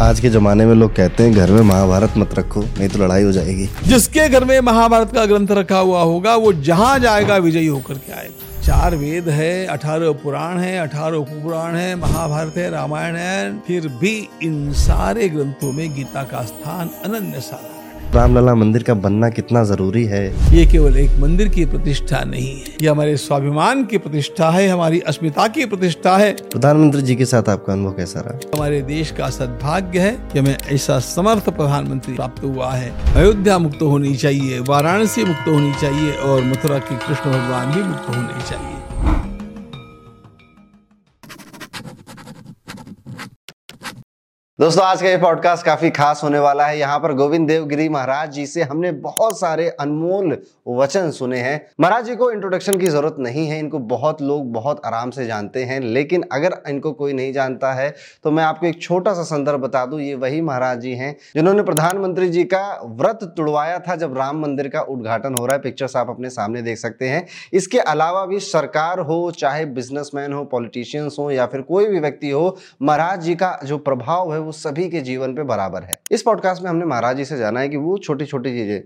आज के ज़माने में लोग कहते हैं, घर में महाभारत मत रखो, नहीं तो लड़ाई हो जाएगी। जिसके घर में महाभारत का ग्रंथ रखा हुआ होगा, वो जहाँ जाएगा, विजयी होकर के आएगा। चार वेद है, अठारह पुराण है, अठारह उपपुराण है, महाभारत है, रामायण है, फिर भी इन सारे ग्रंथों में गीता का स्थान अनन्य सारा रामलला मंदिर का बनना कितना ज़रूरी है? ये केवल एक मंदिर की प्रतिष्ठा नहीं है। ये हमारे स्वाभिमान की प्रतिष्ठा है हमारी अस्मिता की प्रतिष्ठा है। प्रधानमंत्री जी के साथ आपका अनुभव कैसा रहा? हमारे देश का सद्भाग्य है कि हमें ऐसा समर्थ प्रधानमंत्री प्राप्त हुआ है। अयोध्या मुक्त होनी चाहिए वाराणसी मुक्त होनी चाहिए और मथुरा के कृष्ण भगवान भी मुक्त होने चाहिए। दोस्तों, आज का ये पॉडकास्ट काफ़ी खास होने वाला है। यहाँ पर गोविंद देवगिरी महाराज जी से हमने बहुत सारे अनमोल वचन सुने हैं। महाराज जी को इंट्रोडक्शन की ज़रूरत नहीं है, इनको बहुत लोग बहुत आराम से जानते हैं, लेकिन अगर इनको कोई नहीं जानता है तो मैं आपको एक छोटा सा संदर्भ बता दूँ, ये वही महाराज जी हैं, जिन्होंने प्रधानमंत्री जी का व्रत तुड़वाया था जब राम मंदिर का उद्घाटन हो रहा है पिक्चर्स आप अपने सामने देख सकते हैं। इसके अलावा भी सरकार हो, चाहे बिजनेसमैन हो पॉलिटिशियंस हो, या फिर कोई भी व्यक्ति हो, महाराज जी का जो प्रभाव है, वो सभी के जीवन पे बराबर है। इस पॉडकास्ट में हमने महाराज जी से जाना है कि वो छोटी छोटी चीज़ें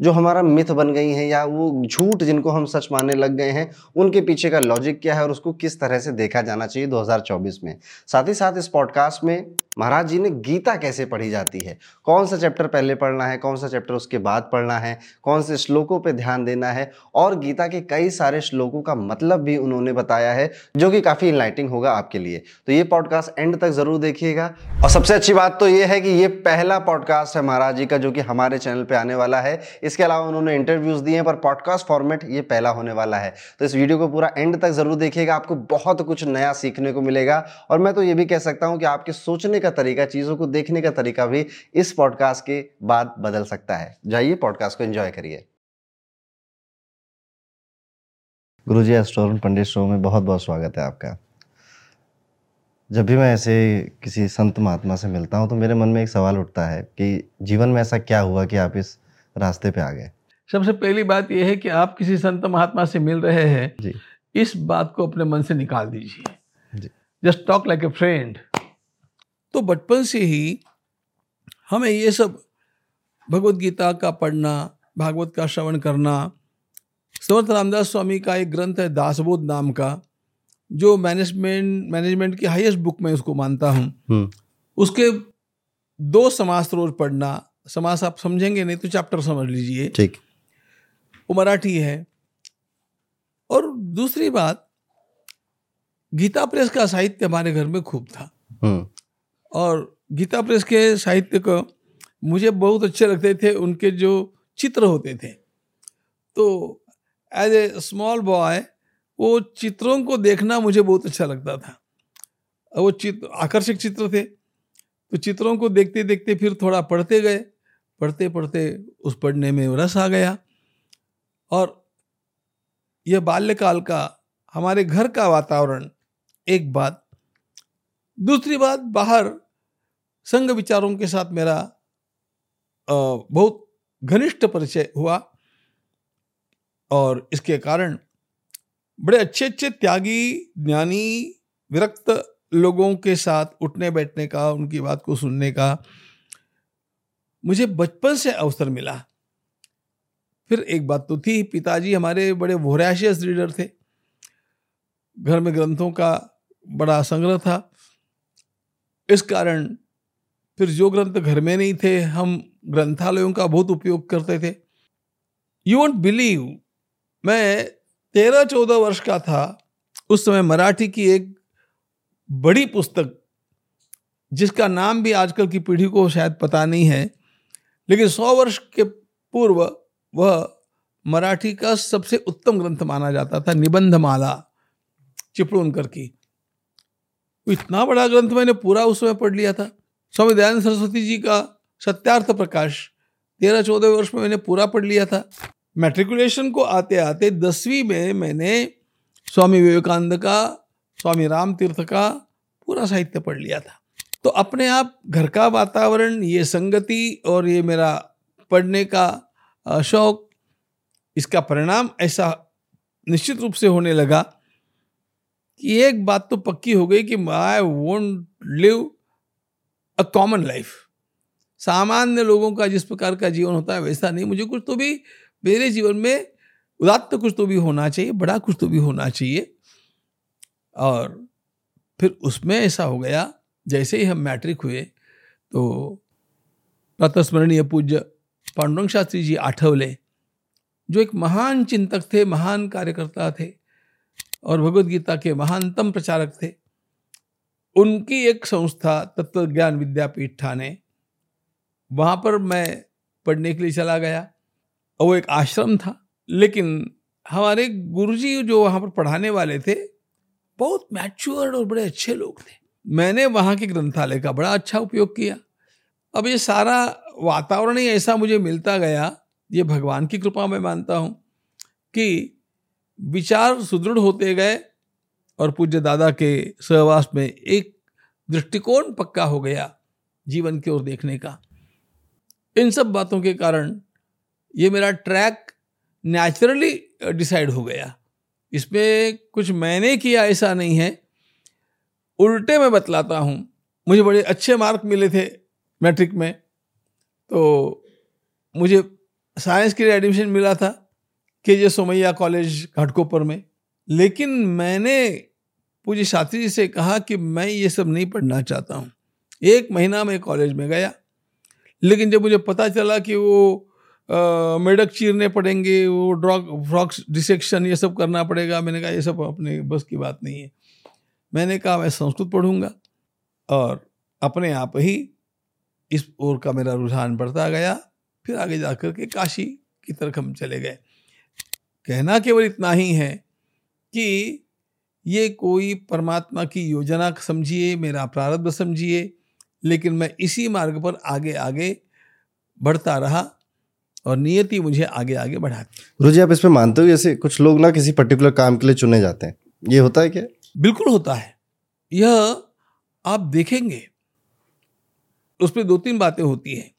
जो हमारा मिथ बन गई हैं या वो झूठ जिनको हम सच मानने लग गए हैं, उनके पीछे का लॉजिक क्या है और उसको किस तरह से देखा जाना चाहिए 2024 में? साथ ही साथ इस पॉडकास्ट में महाराज जी ने गीता कैसे पढ़ी जाती है? कौन सा चैप्टर पहले पढ़ना है? कौन सा चैप्टर उसके बाद पढ़ना है? कौन से श्लोकों पर ध्यान देना है? और गीता के कई सारे श्लोकों का मतलब भी उन्होंने बताया है, जो कि काफ़ी इनलाइटिंग होगा आपके लिए। तो ये पॉडकास्ट एंड तक ज़रूर देखिएगा। और सबसे अच्छी बात तो ये है कि ये पहला पॉडकास्ट है महाराज जी का, जो कि हमारे चैनल पर आने वाला है। इसके अलावा उन्होंने इंटरव्यूज़ दिए हैं, पर पॉडकास्ट फॉर्मेट ये पहला होने वाला है। तो इस वीडियो को पूरा एंड तक ज़रूर देखिएगा। आपको बहुत कुछ नया सीखने को मिलेगा। और मैं तो ये भी कह सकता हूँ कि आपके सोचने का तरीका चीज़ों को देखने का तरीका भी इस पॉडकास्ट के बाद बदल सकता है। जाइए पॉडकास्ट को एंजॉय करिए। गुरु जी एस्टोरन पंडित शो में बहुत बहुत स्वागत है आपका। जब भी मैं ऐसे किसी संत महात्मा से मिलता हूँ तो मेरे मन में एक सवाल उठता है कि जीवन में ऐसा क्या हुआ कि आप इस रास्ते पे आ गए? सबसे पहली बात यह है कि आप किसी संत महात्मा से मिल रहे हैं जी। इस बात को अपने मन से निकाल दीजिए। Just talk like a friend तो बचपन से ही हमें ये सब भगवत गीता का पढ़ना भागवत का श्रवण करना समर्थ रामदास स्वामी का एक ग्रंथ है दासबोध नाम का जो मैनेजमेंट मैनेजमेंट की हाईएस्ट बुक में उसको मानता हूँ। हम्म। उसके दो समास रोज पढ़ना समास आप समझेंगे नहीं तो चैप्टर समझ लीजिए। ठीक। वो मराठी है। और दूसरी बात गीता प्रेस का साहित्य हमारे घर में खूब था। हम्म। और गीता प्रेस के साहित्य को मुझे बहुत अच्छे लगते थे, उनके जो चित्र होते थे। तो एज ए स्मॉल बॉय वो चित्रों को देखना मुझे बहुत अच्छा लगता था। वो चित्र आकर्षक चित्र थे। तो चित्रों को देखते देखते फिर थोड़ा पढ़ते गए। पढ़ते पढ़ते उस पढ़ने में रस आ गया। और यह बाल्यकाल का, हमारे घर का वातावरण, एक बात दूसरी बात, बाहर संघ विचारों के साथ मेरा बहुत घनिष्ठ परिचय हुआ और इसके कारण बड़े अच्छे अच्छे त्यागी, ज्ञानी, विरक्त लोगों के साथ उठने बैठने का, उनकी बात को सुनने का मुझे बचपन से अवसर मिला। फिर एक बात तो थी, पिताजी हमारे बड़े वोराशियस रीडर थे। घर में ग्रंथों का बड़ा संग्रह था। इस कारण फिर जो ग्रंथ घर में नहीं थे, हम ग्रंथालयों का बहुत उपयोग करते थे। यू वॉन्ट बिलीव मैं तेरह चौदह वर्ष का था। उस समय मराठी की एक बड़ी पुस्तक, जिसका नाम भी आजकल की पीढ़ी को शायद पता नहीं है, लेकिन सौ वर्ष के पूर्व वह मराठी का सबसे उत्तम ग्रंथ माना जाता था निबंध निबंधमाला चिपळूणकर की। इतना बड़ा ग्रंथ मैंने पूरा उस समय पढ़ लिया था। स्वामी दयानंद सरस्वती जी का सत्यार्थ प्रकाश तेरह चौदह वर्ष में मैंने पूरा पढ़ लिया था। मैट्रिकुलेशन को आते आते दसवीं में मैंने स्वामी विवेकानंद का, स्वामी राम तीर्थ का पूरा साहित्य पढ़ लिया था। तो अपने आप घर का वातावरण, ये संगति और ये मेरा पढ़ने का शौक, इसका परिणाम ऐसा निश्चित रूप से होने लगा। कि एक बात तो पक्की हो गई कि I won't live a common life सामान्य लोगों का जिस प्रकार का जीवन होता है, वैसा नहीं। मुझे कुछ तो भी, मेरे जीवन में उदात्त कुछ तो भी होना चाहिए, बड़ा कुछ तो भी होना चाहिए। और फिर उसमें ऐसा हो गया, जैसे ही हम मैट्रिक हुए तो प्रातस्मरणीय पूज्य पांडुरंग शास्त्री जी आठवले, जो एक महान चिंतक थे, महान कार्यकर्ता थे और भगवत गीता के महानतम प्रचारक थे। उनकी एक संस्था तत्व ज्ञान विद्यापीठ ठाणे, वहाँ पर मैं पढ़ने के लिए चला गया। और वो एक आश्रम था, लेकिन हमारे गुरुजी जो वहाँ पर पढ़ाने वाले थे, बहुत मैच्योर्ड और बड़े अच्छे लोग थे। मैंने वहाँ के ग्रंथालय का बड़ा अच्छा उपयोग किया। अब ये सारा वातावरण ही ऐसा मुझे मिलता गया, ये भगवान की कृपा मैं मानता हूँ, कि विचार सुदृढ़ होते गए और पूज्य दादा के सहवास में एक दृष्टिकोण पक्का हो गया जीवन की ओर देखने का। इन सब बातों के कारण ये मेरा ट्रैक नेचुरली डिसाइड हो गया। इसमें कुछ मैंने किया, ऐसा नहीं है। उल्टे में बतलाता हूँ। मुझे बड़े अच्छे मार्क मिले थे मैट्रिक में। तो मुझे साइंस के लिए एडमिशन मिला था। के जे सोमैया कॉलेज घाटकोपर में। लेकिन मैंने, पूज्य शास्त्री जी से कहा कि मैं ये सब नहीं पढ़ना चाहता हूँ। एक महीना में कॉलेज में गया। लेकिन जब मुझे पता चला कि वो मेढक चीरने पड़ेंगे, वो ड्रॉग फ्रॉक्स डिसेक्शन ये सब करना पड़ेगा, मैंने कहा, ये सब अपने बस की बात नहीं है। मैंने कहा, मैं संस्कृत पढ़ूँगा। और अपने आप ही इस ओर का मेरा रुझान बढ़ता गया। फिर आगे जाकर के काशी की तरफ़ हम चले गए। कहना केवल इतना ही है कि ये कोई परमात्मा की योजना समझिए मेरा प्रारब्ध समझिए लेकिन मैं इसी मार्ग पर आगे आगे बढ़ता रहा और नियति मुझे आगे आगे बढ़ाती। गुरु जी आप इसमें मानते हो जैसे कुछ लोग ना किसी पर्टिकुलर काम के लिए चुने जाते हैं? ये होता है क्या? बिल्कुल होता है। यह आप देखेंगे उसमें दो तीन बातें होती है।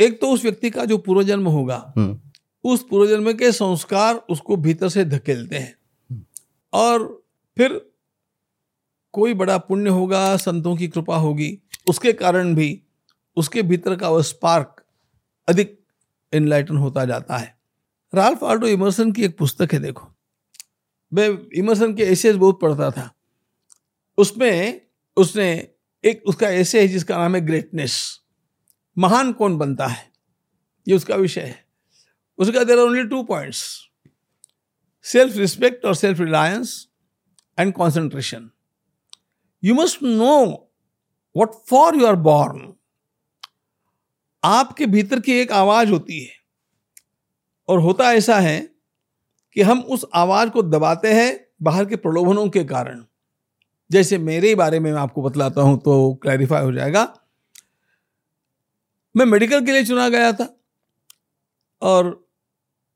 एक तो उस व्यक्ति का जो पूर्वजन्म होगा हम्म। उस पूर्वजन्म के संस्कार उसको भीतर से धकेलते हैं। और फिर कोई बड़ा पुण्य होगा, संतों की कृपा होगी, उसके कारण भी उसके भीतर का वह स्पार्क अधिक इनलाइटन होता जाता है। राल्फ आल्डो इमर्सन की एक पुस्तक है, देखो। मैं इमर्सन के ऐसे बहुत पढ़ता था। उसमें उसने एक उसका ऐसे है जिसका नाम है ग्रेटनेस महान कौन बनता है? ये उसका विषय है। उसका there only two points self respect और self reliance and concentration you must know what for you are born आपके भीतर की एक आवाज़ होती है। और होता ऐसा है कि हम उस आवाज़ को दबाते हैं बाहर के प्रलोभनों के कारण। जैसे मेरे बारे में मैं आपको बतलाता हूँ तो क्लैरिफाई हो जाएगा। मैं मेडिकल के लिए चुना गया था। और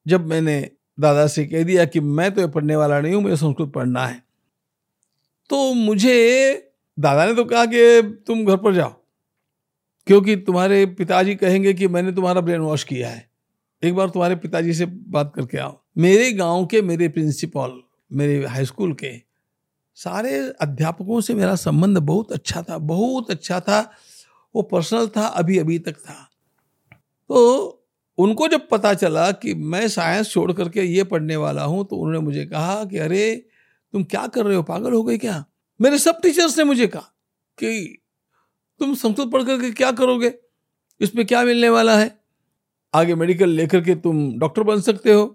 जब मैंने दादा से कह दिया कि मैं तो ये पढ़ने वाला नहीं हूँ, मुझे संस्कृत पढ़ना है। तो मुझे दादा ने तो कहा कि तुम घर पर जाओ, क्योंकि तुम्हारे पिताजी कहेंगे कि मैंने तुम्हारा ब्रेन वॉश किया है। एक बार तुम्हारे पिताजी से बात करके आओ। मेरे गाँव के मेरे प्रिंसिपल, मेरे हाई स्कूल के सारे अध्यापकों से मेरा संबंध बहुत अच्छा था, बहुत अच्छा था। वो पर्सनल था अभी अभी तक था। तो उनको जब पता चला कि मैं साइंस छोड़ करके ये पढ़ने वाला हूँ तो उन्होंने मुझे कहा कि, अरे, तुम क्या कर रहे हो? पागल हो गए क्या? मेरे सब टीचर्स ने मुझे कहा कि, तुम संस्कृत पढ़ करके क्या करोगे? इसमें क्या मिलने वाला है? आगे मेडिकल लेकर के तुम डॉक्टर बन सकते हो,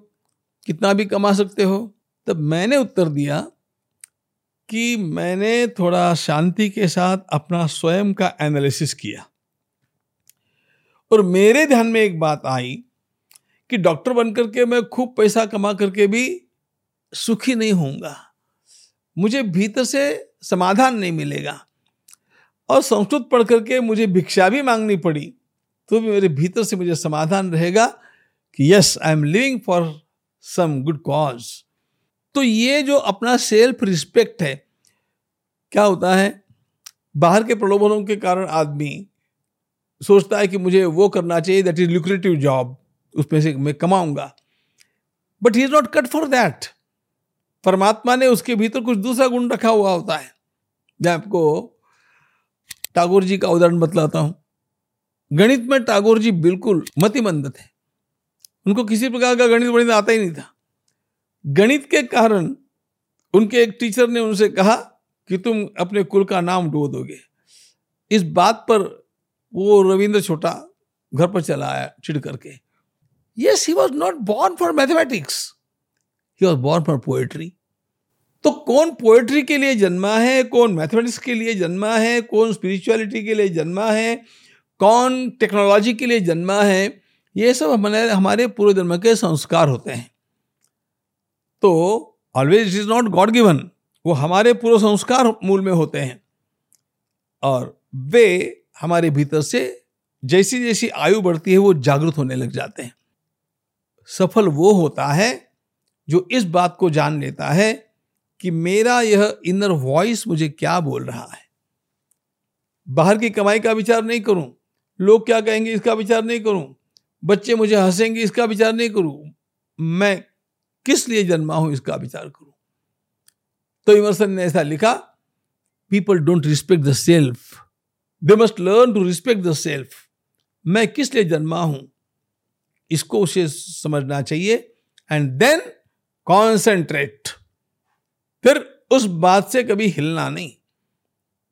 कितना भी कमा सकते हो। तब मैंने उत्तर दिया कि मैंने थोड़ा शांति के साथ अपना स्वयं का एनालिसिस किया। और मेरे ध्यान में एक बात आई कि डॉक्टर बनकर के मैं खूब पैसा कमा करके भी सुखी नहीं होऊँगा। मुझे भीतर से समाधान नहीं मिलेगा। और संस्कृत पढ़ करके मुझे भिक्षा भी मांगनी पड़ी तो भी मेरे भीतर से मुझे समाधान रहेगा कि yes I am living for some good cause तो ये जो अपना सेल्फ रिस्पेक्ट है, क्या होता है? बाहर के प्रलोभनों के कारण आदमी सोचता है कि मुझे वो करना चाहिए दैट इज़ लुक्रेटिव जॉब उसमें से मैं कमाऊँगा। But he is not cut for that परमात्मा ने उसके भीतर कुछ दूसरा गुण रखा हुआ होता है। मैं आपको टागोर जी का उदाहरण बतलाता हूँ। गणित में टागोर जी बिल्कुल मतिमंद थे। उनको किसी प्रकार का गणित गणित आता ही नहीं था। गणित के कारण उनके एक टीचर ने उनसे कहा कि तुम अपने कुल का नाम डो दोगे। इस बात पर वो रविंद्र छोटा घर पर चला आया चिड़ करके। Yes he was not born for mathematics he was born for poetry तो कौन पोएट्री के लिए जन्मा है, कौन मैथमेटिक्स के लिए जन्मा है, कौन स्पिरिचुअलिटी के लिए जन्मा है, कौन टेक्नोलॉजी के लिए जन्मा है, ये सब हमारे हमारे पूर्व जन्म के संस्कार होते हैं। तो always it is not God given वो हमारे पूर्व संस्कार मूल में होते हैं। और वे हमारे भीतर से जैसी जैसी आयु बढ़ती है, वो जागृत होने लग जाते हैं। सफल वो होता है जो इस बात को जान लेता है कि मेरा यह इनर वॉइस मुझे क्या बोल रहा है। बाहर की कमाई का विचार नहीं करूँ, लोग क्या कहेंगे इसका विचार नहीं करूँ, बच्चे मुझे हंसेंगे इसका विचार नहीं करूँ, मैं किस लिए जन्मा हूँ इसका विचार करूँ? तो इमरसन ने ऐसा लिखा people don't respect the self they must learn to respect the self मैं किस लिए जन्मा हूँ? इसको उसे समझना चाहिए। एंड देन कॉन्सेंट्रेट फिर उस बात से कभी हिलना नहीं।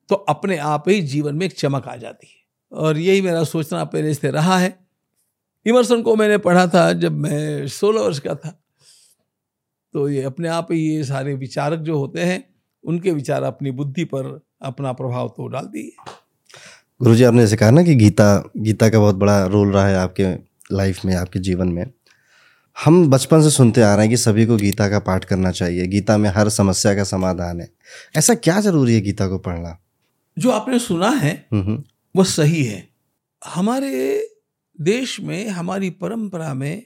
तो अपने आप ही जीवन में एक चमक आ जाती है। और यही मेरा सोचना पहले से रहा है। इमरसन को मैंने पढ़ा था जब मैं सोलह वर्ष का था। तो ये अपने आप ही ये सारे विचारक जो होते हैं, उनके विचार अपनी बुद्धि पर अपना प्रभाव तो डाल दिए। गुरु जी आपने ऐसे कहा ना कि गीता गीता का बहुत बड़ा रोल रहा है आपके लाइफ में आपके जीवन में। हम बचपन से सुनते आ रहे हैं कि सभी को गीता का पाठ करना चाहिए। गीता में हर समस्या का समाधान है। ऐसा क्या ज़रूरी है गीता को पढ़ना? जो आपने सुना है हम्म, हम्म। वो सही है। हमारे देश में हमारी परंपरा में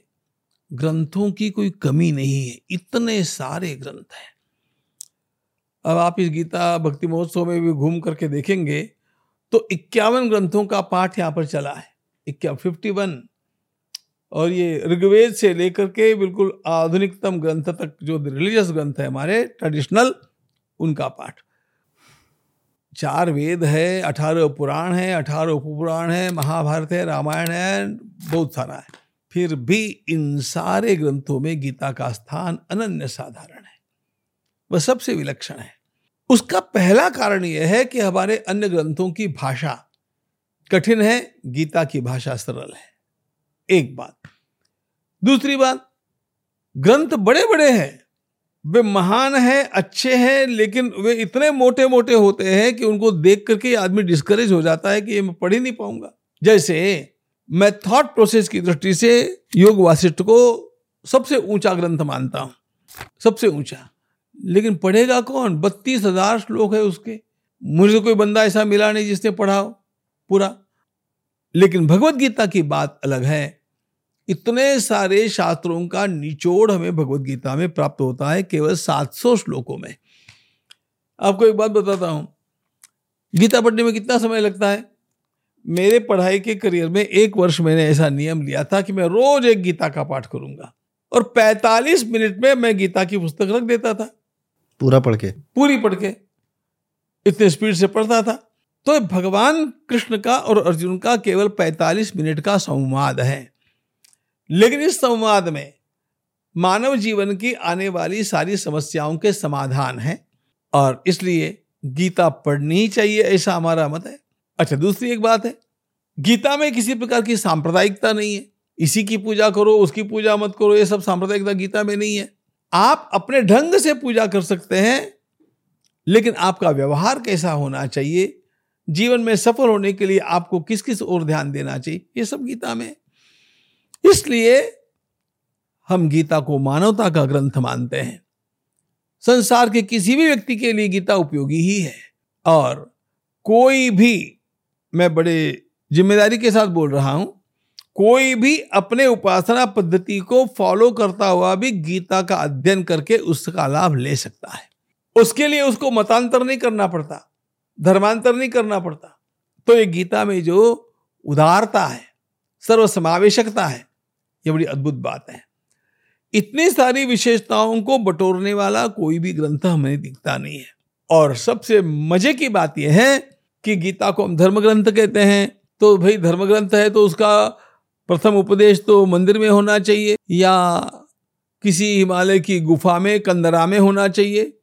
ग्रंथों की कोई कमी नहीं है। इतने सारे ग्रंथ हैं। अब आप इस गीता भक्ति महोत्सव में भी घूम करके देखेंगे तो इक्यावन ग्रंथों का पाठ यहाँ पर चला है। इक्या फिफ्टी वन और ये ऋग्वेद से लेकर के बिल्कुल आधुनिकतम ग्रंथ तक जो रिलीजियस ग्रंथ है हमारे ट्रेडिशनल उनका पाठ। चार वेद है, अठारह पुराण है, अठारह उपपुराण है, महाभारत है, रामायण है, बहुत सारा है। फिर भी इन सारे ग्रंथों में गीता का स्थान अनन्य साधारण है। वह सबसे विलक्षण है। उसका पहला कारण यह है कि हमारे अन्य ग्रंथों की भाषा कठिन है, गीता की भाषा सरल है। एक बात। दूसरी बात, ग्रंथ बड़े बड़े हैं। वे महान हैं, अच्छे हैं, लेकिन वे इतने मोटे मोटे होते हैं कि उनको देख करके आदमी डिस्करेज हो जाता है कि ये मैं पढ़ ही नहीं पाऊँगा। जैसे, मैं थॉट प्रोसेस की दृष्टि से योग वासिष्ठ को सबसे ऊँचा ग्रंथ मानता हूँ। सबसे ऊँचा। लेकिन पढ़ेगा कौन? बत्तीस हज़ार श्लोक है उसके। मुझे कोई बंदा ऐसा मिला नहीं जिसने पढ़ा हो, पूरा। लेकिन भगवत गीता की बात अलग है। इतने सारे शास्त्रों का निचोड़ हमें भगवत गीता में प्राप्त होता है केवल 700 श्लोकों में। आपको एक बात बताता हूँ। गीता पढ़ने में कितना समय लगता है? मेरे पढ़ाई के करियर में एक वर्ष मैंने ऐसा नियम लिया था कि मैं रोज एक गीता का पाठ करूँगा। और 45 मिनट में मैं गीता की पुस्तक रख देता था। पूरा पढ़ के। पूरी पढ़ के। इतने स्पीड से पढ़ता था। तो भगवान कृष्ण का और अर्जुन का केवल 45 मिनट का संवाद है। लेकिन इस संवाद में मानव जीवन की आने वाली सारी समस्याओं के समाधान है और इसलिए गीता पढ़नी ही चाहिए, ऐसा हमारा मत है। अच्छा दूसरी एक बात है। गीता में किसी प्रकार की सांप्रदायिकता नहीं है। इसी की पूजा करो, उसकी पूजा मत करो, ये सब सांप्रदायिकता गीता में नहीं है। आप अपने ढंग से पूजा कर सकते हैं, लेकिन आपका व्यवहार कैसा होना चाहिए? जीवन में सफल होने के लिए आपको किस किस ओर ध्यान देना चाहिए? ये सब गीता में। इसलिए हम गीता को मानवता का ग्रंथ मानते हैं। संसार के किसी भी व्यक्ति के लिए गीता उपयोगी ही है। और कोई भी, मैं बड़े ज़िम्मेदारी के साथ बोल रहा हूँ कोई भी अपने उपासना पद्धति को फॉलो करता हुआ भी गीता का अध्ययन करके उसका लाभ ले सकता है। उसके लिए उसको मतांतर नहीं करना पड़ता, धर्मांतर नहीं करना पड़ता। तो ये गीता में जो उदारता है, सर्वसमावेशकता है, ये बड़ी अद्भुत बात है। इतनी सारी विशेषताओं को बटोरने वाला कोई भी ग्रंथ हमें दिखता नहीं है। और सबसे मज़े की बात यह है कि गीता को हम धर्म ग्रंथ कहते हैं तो भाई धर्म ग्रंथ है तो उसका प्रथम उपदेश तो मंदिर में होना चाहिए या किसी हिमालय की गुफा में, कंदरा में होना चाहिए,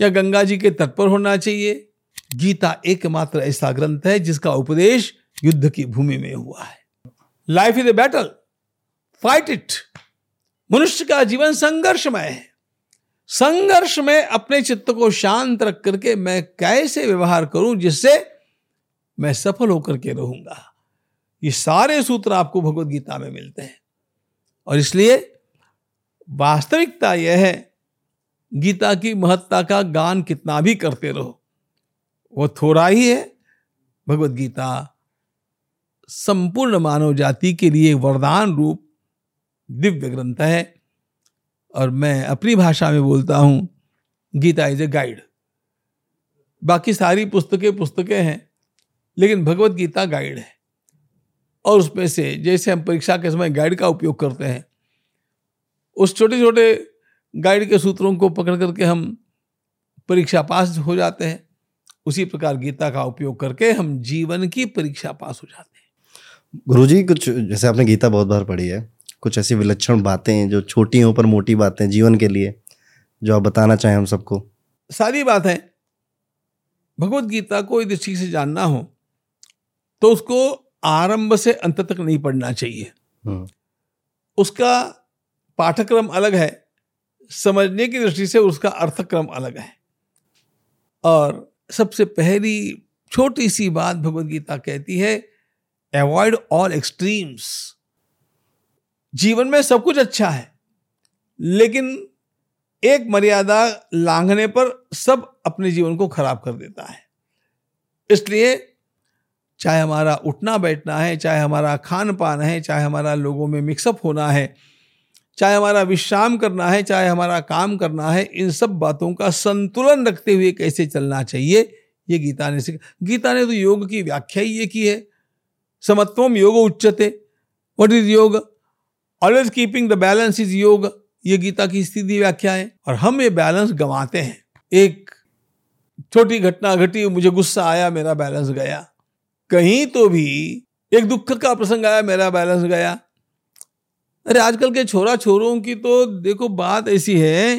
या गंगा जी के तट पर होना चाहिए। गीता एकमात्र ऐसा ग्रंथ है जिसका उपदेश युद्ध की भूमि में हुआ है। Life is a battle fight it मनुष्य का जीवन संघर्षमय है। संघर्ष में अपने चित्त को शांत रख करके मैं कैसे व्यवहार करूँ जिससे मैं सफल होकर के रहूँगा? ये सारे सूत्र आपको भगवत गीता में मिलते हैं। और इसलिए वास्तविकता यह है, गीता की महत्ता का गान कितना भी करते रहो, वो थोड़ा ही है। भगवत गीता संपूर्ण मानव जाति के लिए वरदान रूप दिव्य ग्रंथ है। और मैं अपनी भाषा में बोलता हूँ, गीता इज़ ए गाइड। बाकी सारी पुस्तकें पुस्तकें हैं, लेकिन भगवत गीता गाइड है। और उसमें से जैसे हम परीक्षा के समय गाइड का उपयोग करते हैं उस छोटे छोटे गाइड के सूत्रों को पकड़ करके हम परीक्षा पास हो जाते हैं। उसी प्रकार गीता का उपयोग करके हम जीवन की परीक्षा पास हो जाते हैं। गुरुजी कुछ जैसे आपने गीता बहुत बार पढ़ी है कुछ ऐसी विलक्षण बातें हैं जो छोटी हैं ऊपर मोटी बातें जीवन के लिए जो आप बताना चाहें हम सबको? सारी बात। है भगवत गीता को यदि ठीक से जानना हो तो उसको आरंभ से अंत तक नहीं पढ़ना चाहिए। हम्म। उसका पाठ्यक्रम अलग है समझने की दृष्टि से उसका अर्थक्रम अलग है। और सबसे पहली छोटी सी बात भगवत गीता कहती है अवॉइड ऑल एक्सट्रीम्स जीवन में सब कुछ अच्छा है लेकिन एक मर्यादा लांघने पर सब अपने जीवन को खराब कर देता है। इसलिए चाहे हमारा उठना बैठना है, चाहे हमारा खान पान है, चाहे हमारा लोगों में मिक्सअप होना है, चाहे हमारा विश्राम करना है, चाहे हमारा काम करना है, इन सब बातों का संतुलन रखते हुए कैसे चलना चाहिए? ये गीता ने सीखा। गीता ने तो योग की व्याख्या ही ये की है। समत्वम योग उच्चते what is yoga? Always keeping the balance is yoga. ये गीता की स्थिति व्याख्या है। और हम ये बैलेंस गंवाते हैं। एक छोटी घटना घटी, मुझे गुस्सा आया, मेरा बैलेंस गया। कहीं तो भी एक दुख का प्रसंग आया, मेरा बैलेंस गया। अरे आजकल के छोरा छोरों की तो देखो बात ऐसी है,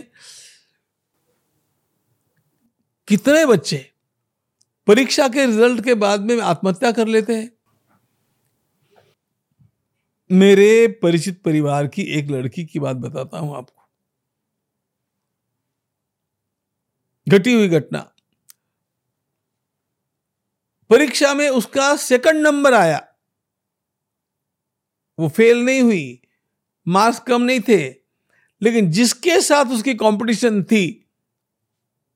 कितने बच्चे परीक्षा के रिज़ल्ट के बाद में आत्महत्या कर लेते हैं। मेरे परिचित परिवार की एक लड़की की बात बताता हूँ आपको। घटी हुई घटना। परीक्षा में उसका सेकंड नंबर आया। वो फेल नहीं हुई मार्क्स कम नहीं थे, लेकिन जिसके साथ उसकी कंपटीशन थी,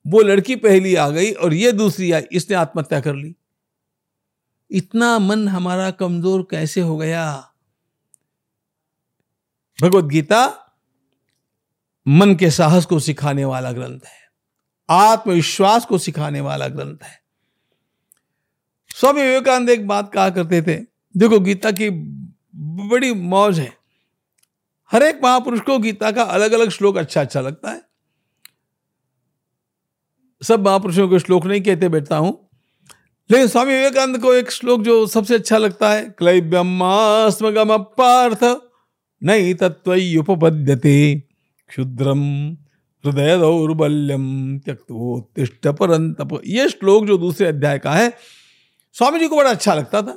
वो लड़की पहली आ गई और ये दूसरी आई, इसने आत्महत्या कर ली। इतना मन हमारा कमज़ोर कैसे हो गया? भगवत गीता मन के साहस को सिखाने वाला ग्रंथ है, आत्मविश्वास को सिखाने वाला ग्रंथ है। स्वामी विवेकानंद एक बात कहा करते थे, देखो गीता की बड़ी मौज है। हर एक महापुरुष को गीता का अलग अलग श्लोक अच्छा अच्छा लगता है। सब महापुरुषों को श्लोक नहीं कहते, बैठता हूँ। लेकिन स्वामी विवेकानंद को एक श्लोक जो सबसे अच्छा लगता है क्लैब्यमास्मगम पार्थ नहीं तत्वयुपपद्यते क्षुद्रम हृदय दौर्बल्यम त्यक्तोत्तिष्ठ परंतप। ये श्लोक जो दूसरे अध्याय का है स्वामी जी को बड़ा अच्छा लगता था।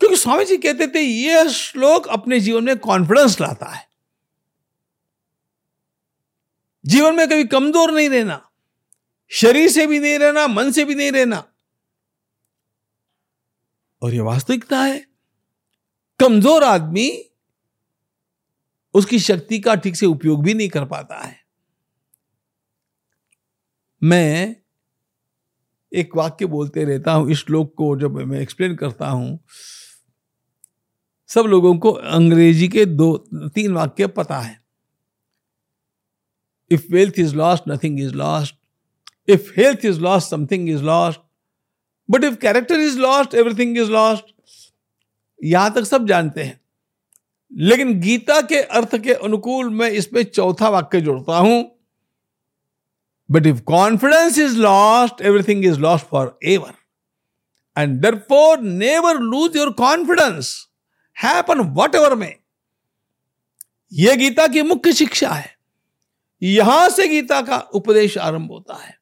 क्योंकि स्वामी जी कहते थे यह श्लोक अपने जीवन में कॉन्फिडेंस लाता है। जीवन में कभी कमज़ोर नहीं रहना, शरीर से भी नहीं रहना, मन से भी नहीं रहना। और यह वास्तविकता है। कमज़ोर आदमी उसकी शक्ति का ठीक से उपयोग भी नहीं कर पाता है। मैं एक वाक्य बोलते रहता हूँ, इस श्लोक को जब मैं एक्सप्लेन करता हूँ, सब लोगों को अंग्रेज़ी के दो, तीन वाक्य पता है। If wealth is lost nothing is lost if health is lost something is lost but if character is lost everything is lost यहाँ तक सब जानते हैं। लेकिन गीता के अर्थ के अनुकूल मैं इसमें चौथा वाक्य जोड़ता हूँ। But if confidence is lost, everything is lost forever. And therefore, never lose your confidence. Happen whatever may. यह गीता की मुख्य शिक्षा है यहाँ से गीता का उपदेश आरंभ होता है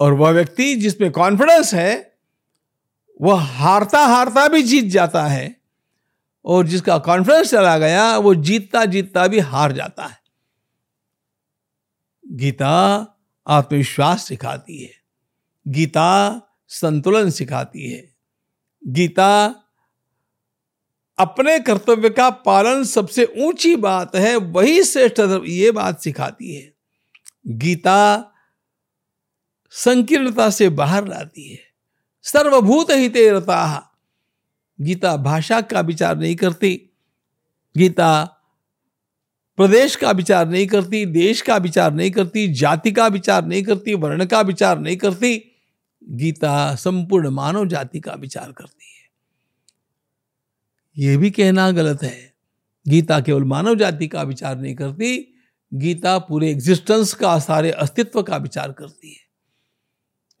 और वह व्यक्ति जिसमें कॉन्फिडेंस है वह हारता हारता भी जीत जाता है और जिसका कॉन्फिडेंस चला गया वो जीतता जीतता भी हार जाता है गीता आत्मविश्वास सिखाती है। गीता संतुलन सिखाती है। गीता अपने कर्तव्य का पालन सबसे ऊँची बात है, वही श्रेष्ठ ये बात सिखाती है। गीता संकीर्णता से बाहर लाती है। सर्वभूत हिते रता। गीता भाषा का विचार नहीं करती। गीता प्रदेश का विचार नहीं करती, देश का विचार नहीं करती, जाति का विचार नहीं करती, वर्ण का विचार नहीं करती, गीता संपूर्ण मानव जाति का विचार करती है। यह भी कहना गलत है। गीता केवल मानव जाति का विचार नहीं करती, गीता पूरे एग्जिस्टेंस का, सारे अस्तित्व का विचार करती है।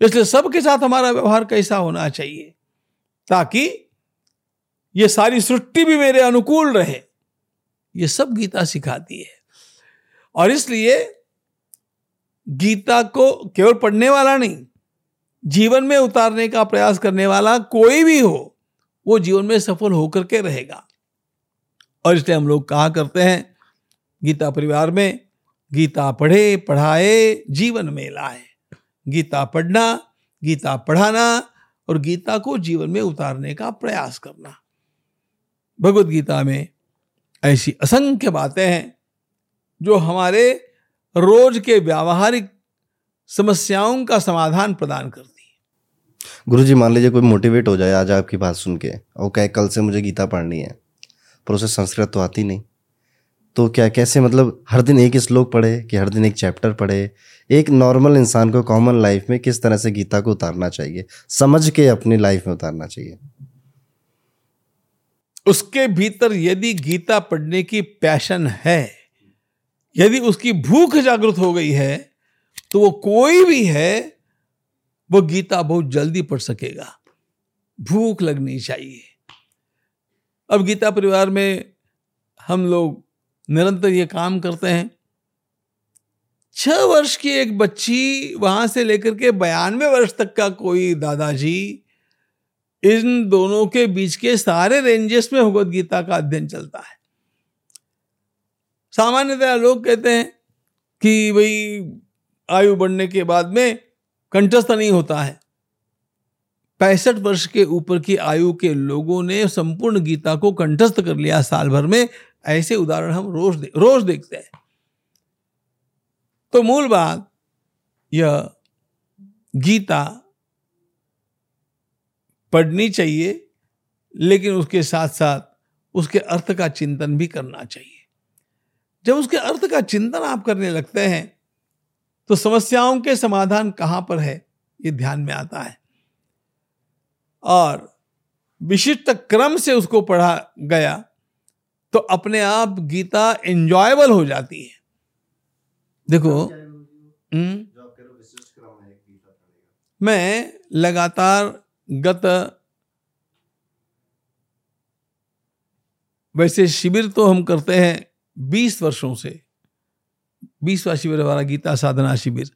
इसलिए सबके साथ हमारा व्यवहार कैसा होना चाहिए, ताकि ये सारी सृष्टि भी मेरे अनुकूल रहे। ये सब गीता सिखाती है। और इसलिए गीता को केवल पढ़ने वाला नहीं, जीवन में उतारने का प्रयास करने वाला कोई भी हो, वो जीवन में सफल होकर के रहेगा। और इसलिए हम लोग कहा करते हैं, गीता परिवार में, गीता पढ़े, पढ़ाए, जीवन में लाए। गीता पढ़ना, गीता पढ़ाना और गीता को जीवन में उतारने का प्रयास करना। भगवत गीता में ऐसी असंख्य बातें हैं जो हमारे रोज के व्यावहारिक समस्याओं का समाधान प्रदान करती है। गुरु जी मान लीजिए कोई मोटिवेट हो जाए आज आपकी बात सुन के और कहे, कल से मुझे गीता पढ़नी है। पर उसे संस्कृत तो आती नहीं। तो क्या, कैसे मतलब हर दिन एक श्लोक पढ़े कि हर दिन एक चैप्टर पढ़े? एक नॉर्मल इंसान को कॉमन लाइफ में किस तरह से गीता को उतारना चाहिए? समझ के अपनी लाइफ में उतारना चाहिए। उसके भीतर यदि गीता पढ़ने की पैशन है, यदि उसकी भूख जागृत हो गई है तो वो कोई भी है, वो गीता बहुत जल्दी पढ़ सकेगा। भूख लगनी चाहिए। अब गीता परिवार में हम लोग निरंतर ये काम करते हैं। छह वर्ष की एक बच्ची वहाँ से लेकर के बयानवे वर्ष तक का कोई दादाजी इन दोनों के बीच के सारे रेंजेस में भगवत गीता का अध्ययन चलता है। सामान्यतः लोग कहते हैं कि भाई आयु बढ़ने के बाद में कंठस्थ नहीं होता है। पैंसठ वर्ष के ऊपर की आयु के लोगों ने संपूर्ण गीता को कंठस्थ कर लिया। साल भर में ऐसे उदाहरण हम रोज दे, रोज देखते हैं। तो मूल बात यह गीता पढ़नी चाहिए लेकिन उसके साथ साथ उसके अर्थ का चिंतन भी करना चाहिए। जब उसके अर्थ का चिंतन आप करने लगते हैं तो समस्याओं के समाधान कहाँ पर है ये ध्यान में आता है। और विशिष्ट क्रम से उसको पढ़ा गया तो अपने आप गीता एंजॉयबल हो जाती है। देखो हम्म? मैं लगातार गत वैसे शिविर तो हम करते हैं बीस वर्षों से। बीसवा शिविर हमारा गीता साधना शिविर।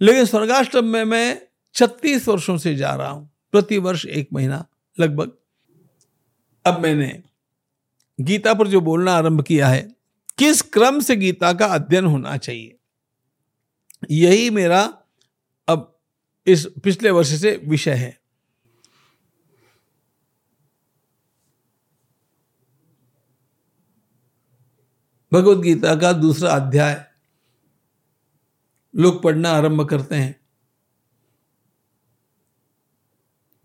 लेकिन स्वर्गाष्टम में मैं छत्तीस वर्षों से जा रहा हूँ, प्रति वर्ष एक महीना लगभग। अब मैंने गीता पर जो बोलना आरंभ किया है, किस क्रम से गीता का अध्ययन होना चाहिए? यही मेरा अब इस पिछले वर्ष से विषय है। भगवत गीता का दूसरा अध्याय। लोग पढ़ना आरंभ करते हैं।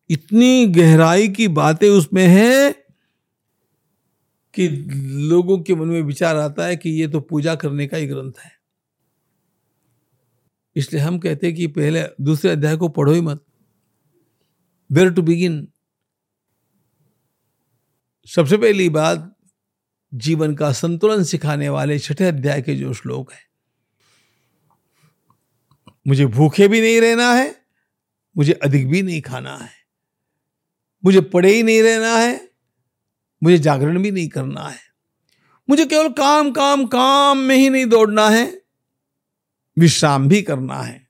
इतनी गहराई की बातें उसमें हैं कि लोगों के मन में विचार आता है कि ये तो पूजा करने का ही ग्रंथ है। इसलिए हम कहते हैं कि पहले दूसरे अध्याय को पढ़ो ही मत। वेर टू बिगिन सबसे पहली बात जीवन का संतुलन सिखाने वाले छठे अध्याय के जो श्लोक है। मुझे भूखे भी नहीं रहना है, मुझे अधिक भी नहीं खाना है। मुझे पड़े ही नहीं रहना है, मुझे जागरण भी नहीं करना है। मुझे केवल काम काम काम में ही नहीं दौड़ना है, विश्राम भी करना है।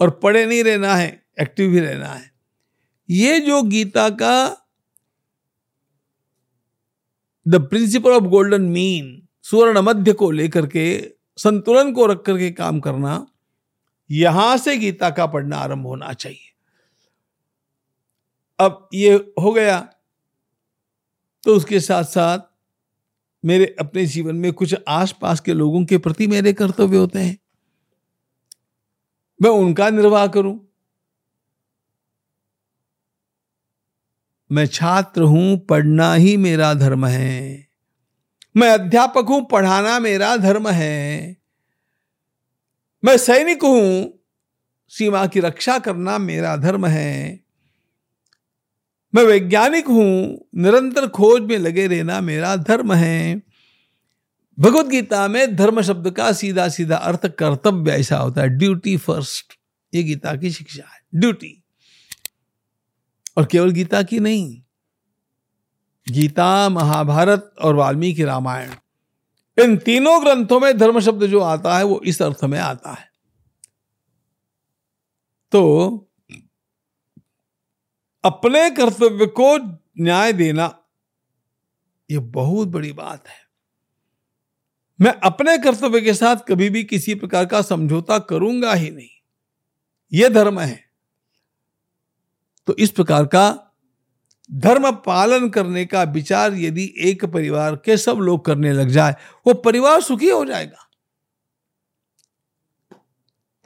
और पड़े नहीं रहना है एक्टिव भी रहना है। ये जो गीता का the principle of golden mean सुवर्ण मध्य को लेकर के, संतुलन को रख करके काम करना, यहाँ से गीता का पढ़ना आरंभ होना चाहिए। अब ये हो गया। तो उसके साथ साथ मेरे अपने जीवन में कुछ आसपास के लोगों के प्रति मेरे कर्तव्य होते हैं। मैं उनका निर्वाह करूँ। मैं छात्र हूँ, पढ़ना ही मेरा धर्म है। मैं अध्यापक हूँ, पढ़ाना मेरा धर्म है। मैं सैनिक हूँ, सीमा की रक्षा करना मेरा धर्म है। मैं वैज्ञानिक हूँ, निरंतर खोज में लगे रहना मेरा धर्म है। भगवत गीता में धर्म शब्द का सीधा सीधा अर्थ कर्तव्य ऐसा होता है, ड्यूटी फ़र्स्ट, ये गीता की शिक्षा है, ड्यूटी। और केवल गीता की नहीं। गीता, महाभारत और वाल्मीकि रामायण, इन तीनों ग्रंथों में धर्म शब्द जो आता है, वो इस अर्थ में आता है। तो अपने कर्तव्य को न्याय देना, ये बहुत बड़ी बात है। मैं अपने कर्तव्य के साथ कभी भी किसी प्रकार का समझौता करूँगा ही नहीं। यह धर्म है। तो इस प्रकार का धर्म पालन करने का विचार यदि एक परिवार के सब लोग करने लग जाए, वो परिवार सुखी हो जाएगा।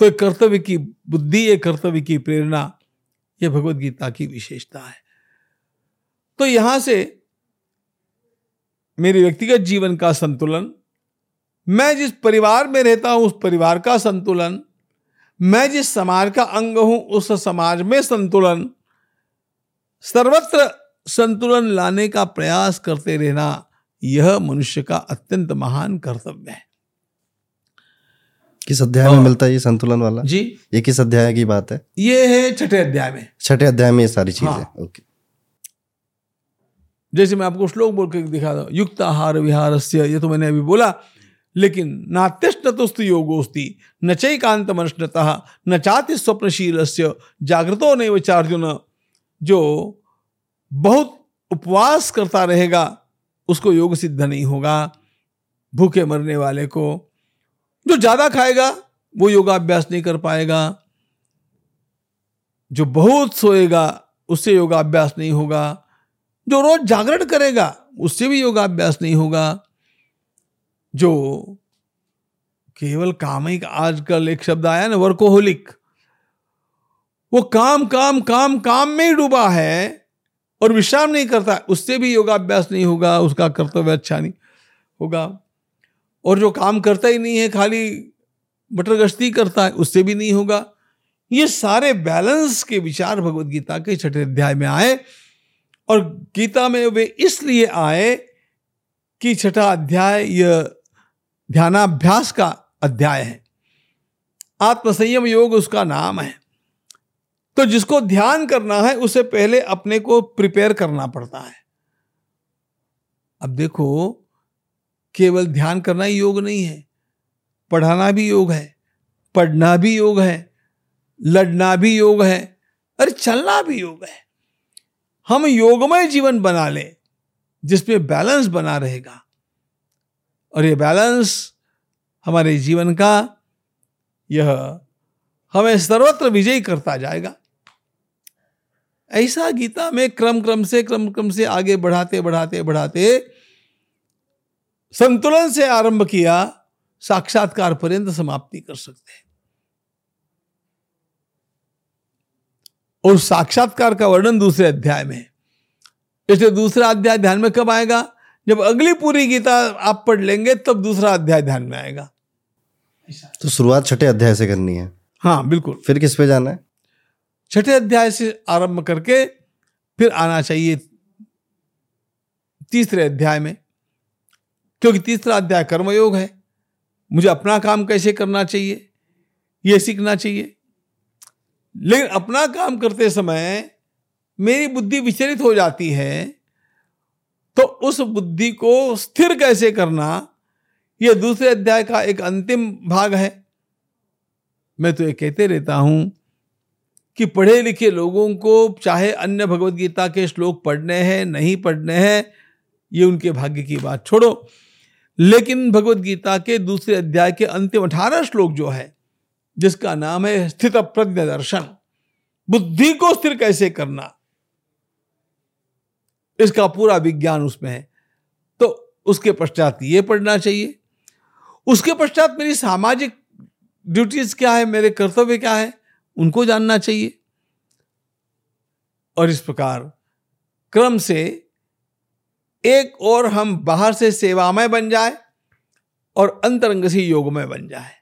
तो एक कर्तव्य की बुद्धि, एक कर्तव्य की प्रेरणा यह भगवत गीता की विशेषता है। तो यहाँ से मेरे व्यक्तिगत जीवन का संतुलन, मैं जिस परिवार में रहता हूँ, उस परिवार का संतुलन, मैं जिस समाज का अंग हूँ, उस समाज में संतुलन सर्वत्र संतुलन लाने का प्रयास करते रहना यह मनुष्य का अत्यंत महान कर्तव्य है। किस अध्याय में मिलता है ये संतुलन वाला? जी। ये किस अध्याय की बात है? ये है छठे अध्याय में। छठे अध्याय में ये सारी चीज़ें। हाँ। ओके। जैसे मैं आपको श्लोक बोल के दिखा दू युक्त आहार विहार ये तो मैंने अभी बोला लेकिन नात्यष्टतुस्त योगोस्ति न चैकांत मनुष्यतः न चाति स्वप्नशील जागृतो नहीं चार्जुन जो बहुत उपवास करता रहेगा, उसको योग सिद्ध नहीं होगा। भूखे मरने वाले को जो ज़्यादा खाएगा, वो योगाभ्यास नहीं कर पाएगा। जो बहुत सोएगा, उससे योगाभ्यास नहीं होगा। जो रोज जागरण करेगा, उससे भी योगाभ्यास नहीं होगा। जो केवल कामिक आजकल एक शब्द आया ना, वर्कोहोलिक। वो काम काम काम काम में ही डूबा है और विश्राम नहीं करता। उससे भी योगाभ्यास नहीं होगा, उसका कर्तव्य अच्छा नहीं होगा। और जो काम करता ही नहीं है, खाली बटर गश्ती करता है, उससे भी नहीं होगा। ये सारे बैलेंस के विचार भगवत गीता के छठे अध्याय में आए और गीता में वे इसलिए आए कि छठा अध्याय यह ध्यानाभ्यास का अध्याय है। आत्मसंयम योग उसका नाम है। तो जिसको ध्यान करना है, उसे पहले अपने को प्रिपेयर करना पड़ता है। अब देखो, केवल ध्यान करना ही योग नहीं है। पढ़ाना भी योग है, पढ़ना भी योग है, लड़ना भी योग है, अरे चलना भी योग है। हम योगमय जीवन बना ले, जिसमें बैलेंस बना रहेगा। और ये बैलेंस हमारे जीवन का, यह हमें सर्वत्र विजयी करता जाएगा। ऐसा गीता में क्रम क्रम से क्रम क्रम से आगे बढ़ाते बढ़ाते बढ़ाते संतुलन से आरंभ किया साक्षात्कार पर्यंत समाप्ति कर सकते हैं। और साक्षात्कार का वर्णन दूसरे अध्याय में इसलिए दूसरा अध्याय ध्यान में कब आएगा? जब अगली पूरी गीता आप पढ़ लेंगे तब दूसरा अध्याय ध्यान में आएगा। तो शुरुआत छठे अध्याय से करनी है। हाँ बिल्कुल। फिर किस पे जाना है? छठे अध्याय से आरंभ करके फिर आना चाहिए तीसरे अध्याय में, क्योंकि तीसरा अध्याय कर्मयोग है। मुझे अपना काम कैसे करना चाहिए? ये सीखना चाहिए। लेकिन अपना काम करते समय मेरी बुद्धि विचलित हो जाती है तो उस बुद्धि को स्थिर कैसे करना? यह दूसरे अध्याय का एक अंतिम भाग है। मैं तो ये कहते रहता हूँ कि पढ़े लिखे लोगों को चाहे अन्य भगवत गीता के श्लोक पढ़ने हैं, नहीं पढ़ने हैं, ये उनके भाग्य की बात छोड़ो। लेकिन भगवत गीता के दूसरे अध्याय के अंतिम अठारह श्लोक जो है, जिसका नाम है स्थित प्रज्ञ दर्शन, बुद्धि को स्थिर कैसे करना? इसका पूरा विज्ञान उसमें है। तो उसके पश्चात ये पढ़ना चाहिए। उसके पश्चात मेरी सामाजिक ड्यूटीज़ क्या है, मेरे कर्तव्य क्या है? उनको जानना चाहिए। और इस प्रकार क्रम से एक और हम बाहर से सेवामय बन जाए और अंतरंग से योगमय बन जाए।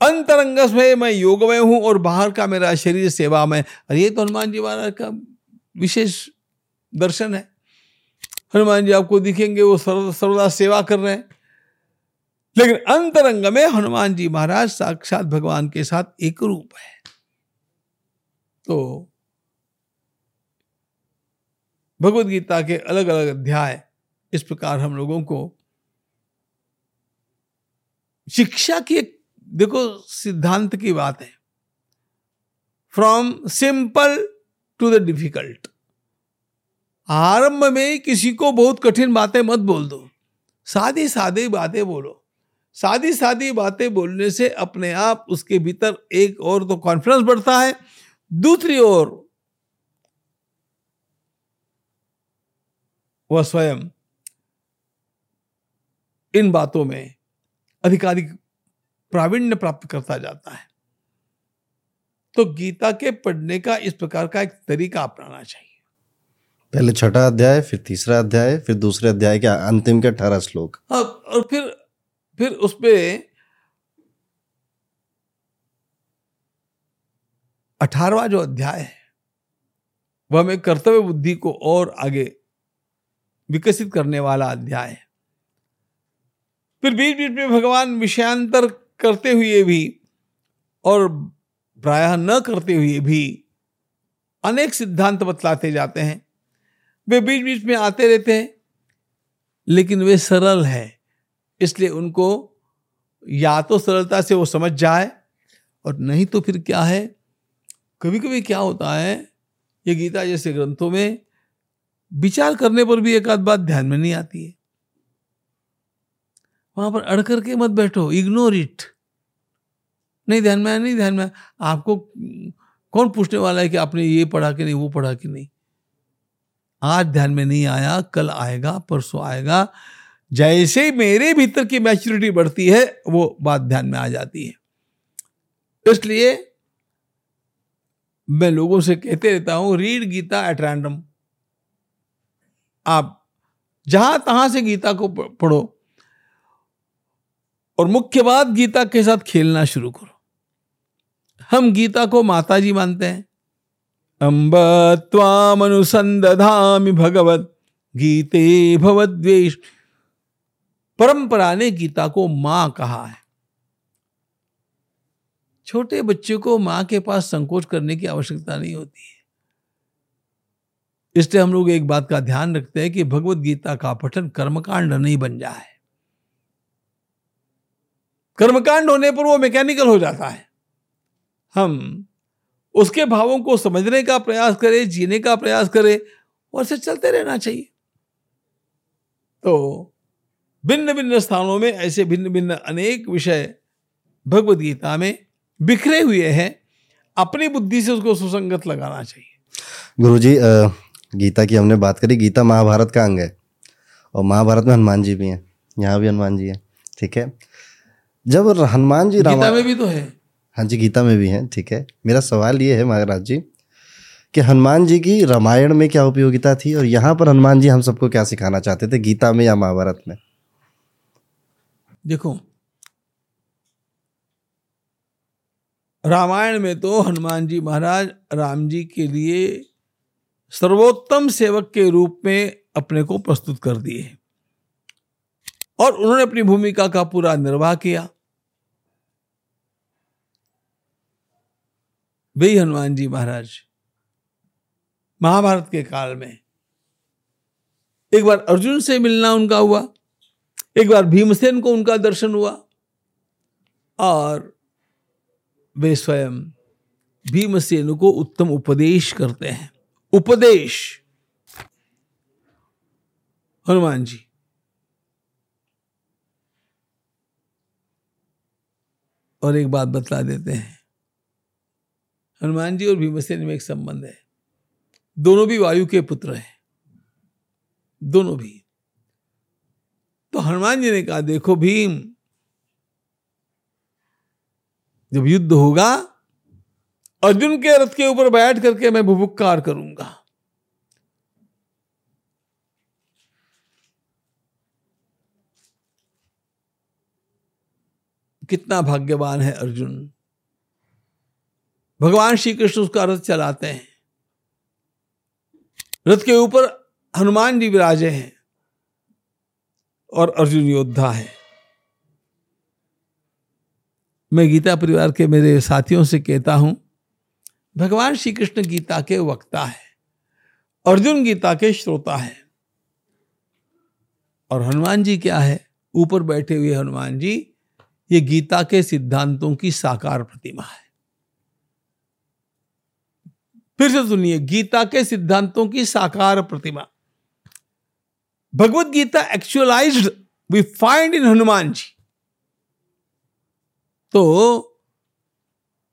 अंतरंग में मैं योगमय हूँ और बाहर का मेरा शरीर सेवामय। अरे ये तो हनुमान जी महाराज का विशेष दर्शन है। हनुमान जी आपको दिखेंगे, वो सर्वदा सेवा कर रहे हैं। लेकिन अंतरंग में हनुमान जी महाराज साक्षात भगवान के साथ एक रूप है। तो भगवत गीता के अलग अलग अध्याय इस प्रकार हम लोगों को शिक्षा की एक, देखो, सिद्धांत की बात है। From simple to the difficult आरंभ में किसी को बहुत कठिन बातें मत बोल दो। सादी सादी बातें बोलो। सादी सादी बातें बोलने से अपने आप उसके भीतर एक और तो कॉन्फिडेंस बढ़ता है। दूसरी ओर वह स्वयं इन बातों में अधिकारिक प्रावीण्य प्राप्त करता जाता है। तो गीता के पढ़ने का इस प्रकार का एक तरीका अपनाना चाहिए। पहले छठा अध्याय फिर तीसरा अध्याय फिर दूसरे अध्याय के अंतिम के अठारह श्लोक। हाँ और फिर फिर उसपे अठारवा जो अध्याय है, वह हमें कर्तव्य बुद्धि को और आगे विकसित करने वाला अध्याय है। फिर बीच बीच में भगवान विषयांतर करते हुए भी और प्रायः न करते हुए भी अनेक सिद्धांत बतलाते जाते हैं। वे बीच बीच में आते रहते हैं, लेकिन वे सरल है, इसलिए उनको या तो सरलता से वो समझ जाए और नहीं तो फिर क्या है? कभी कभी क्या होता है, ये गीता जैसे ग्रंथों में विचार करने पर भी एक आध बात ध्यान में नहीं आती है। वहाँ पर अड़ करके मत बैठो इग्नोर इट नहीं, ध्यान में नहीं, ध्यान में आपको कौन पूछने वाला है कि आपने ये पढ़ा कि नहीं, वो पढ़ा कि नहीं? आज ध्यान में नहीं आया, कल आएगा, परसों आएगा। जैसे मेरे भीतर की मैच्योरिटी बढ़ती है, वो बात ध्यान में आ जाती है। इसलिए मैं लोगों से कहते रहता हूँ, रीड गीता एट रैंडम आप जहाँ तहां से गीता को पढ़ो और मुख्य बात गीता के साथ खेलना शुरू करो। हम गीता को माता जी मानते हैं। अम्ब अनुसंधामी भगवत गीते भवद्वेश। परंपरा ने गीता को माँ कहा है। छोटे बच्चे को माँ के पास संकोच करने की आवश्यकता नहीं होती है। इसलिए हम लोग एक बात का ध्यान रखते हैं कि भगवत गीता का पठन कर्मकांड नहीं बन जाए। कर्मकांड होने पर वो मैकेनिकल हो जाता है। हम उसके भावों को समझने का प्रयास करें, जीने का प्रयास करें और से चलते रहना चाहिए। तो भिन्न भिन्न स्थानों में ऐसे भिन्न भिन्न अनेक विषय भगवत गीता में बिखरे हुए हैं अपनी बुद्धि से उसको सुसंगत लगाना चाहिए। गुरु जी गीता की हमने बात करी गीता महाभारत का अंग है और महाभारत में हनुमान जी भी हैं यहाँ भी हनुमान जी हैं ठीक है? जब हनुमान जी गीता में भी तो है। हाँ जी गीता में भी हैं ठीक है? मेरा सवाल ये है महाराज जी कि हनुमान जी की रामायण में क्या उपयोगिता थी और यहाँ पर हनुमान जी हम सबको क्या सिखाना चाहते थे गीता में या महाभारत में? देखो रामायण में तो हनुमान जी महाराज राम जी के लिए सर्वोत्तम सेवक के रूप में अपने को प्रस्तुत कर दिए और उन्होंने अपनी भूमिका का पूरा निर्वाह किया। वही हनुमान जी महाराज महाभारत के काल में एक बार अर्जुन से मिलना उनका हुआ, एक बार भीमसेन को उनका दर्शन हुआ और वे स्वयं भीमसेन को उत्तम उपदेश करते हैं। उपदेश। हनुमान जी। और एक बात बतला देते हैं। हनुमान जी और भीमसेन में एक संबंध है। दोनों भी वायु के पुत्र हैं। दोनों भी। तो हनुमान जी ने कहा, देखो भीम जब युद्ध होगा, अर्जुन के रथ के ऊपर बैठ करके मैं भुभुक्कार करूँगा। कितना भाग्यवान है अर्जुन। भगवान श्री कृष्ण उसका रथ चलाते हैं। रथ के ऊपर हनुमान जी विराजे हैं और अर्जुन योद्धा है। मैं गीता परिवार के मेरे साथियों से कहता हूँ, भगवान श्री कृष्ण गीता के वक्ता है, अर्जुन गीता के श्रोता है। और हनुमान जी क्या है? ऊपर बैठे हुए हनुमान जी, ये गीता के सिद्धांतों की साकार प्रतिमा है। फिर से सुनिए, गीता के सिद्धांतों की साकार प्रतिमा। Bhagavad Gita actualized we find in Hanuman ji. तो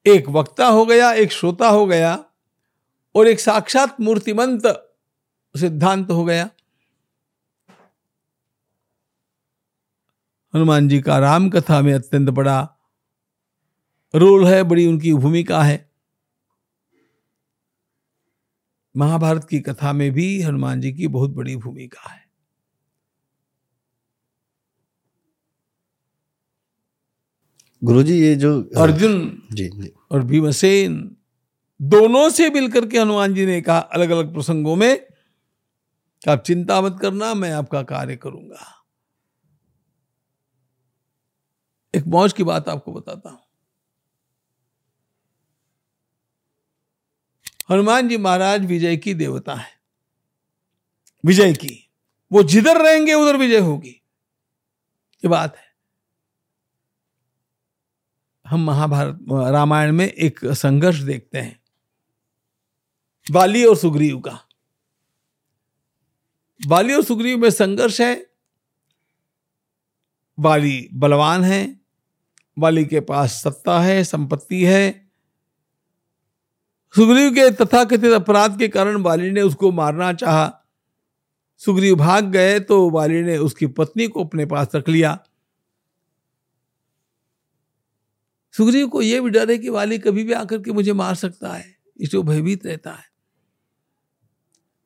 एक वक्ता हो गया, एक श्रोता हो गया और एक साक्षात मूर्तिमंत सिद्धांत हो गया। हनुमान जी का राम कथा में अत्यंत बड़ा रोल है, बड़ी उनकी भूमिका है। महाभारत की कथा में भी हनुमान जी की बहुत बड़ी भूमिका है। गुरुजी ये जो अर्जुन जी जी। और भीमसेन दोनों से मिलकर के हनुमान जी ने कहा अलग अलग प्रसंगों में कि आप चिंता मत करना मैं आपका कार्य करूँगा। एक मौज की बात आपको बताता हूँ। हनुमान जी महाराज विजय की देवता है। विजय की। वो जिधर रहेंगे उधर विजय होगी। ये बात है। हम महाभारत, रामायण में एक संघर्ष देखते हैं। बाली और सुग्रीव का। बाली और सुग्रीव में संघर्ष है। बाली बलवान है। बाली के पास सत्ता है, संपत्ति है। सुग्रीव के तथाकथित अपराध के कारण बाली ने उसको मारना चाहा। सुग्रीव भाग गए तो बाली ने उसकी पत्नी को अपने पास रख लिया। सुग्रीव को यह भी डर है कि वाली कभी भी आकर के मुझे मार सकता है, इसलिए वो भयभीत रहता है।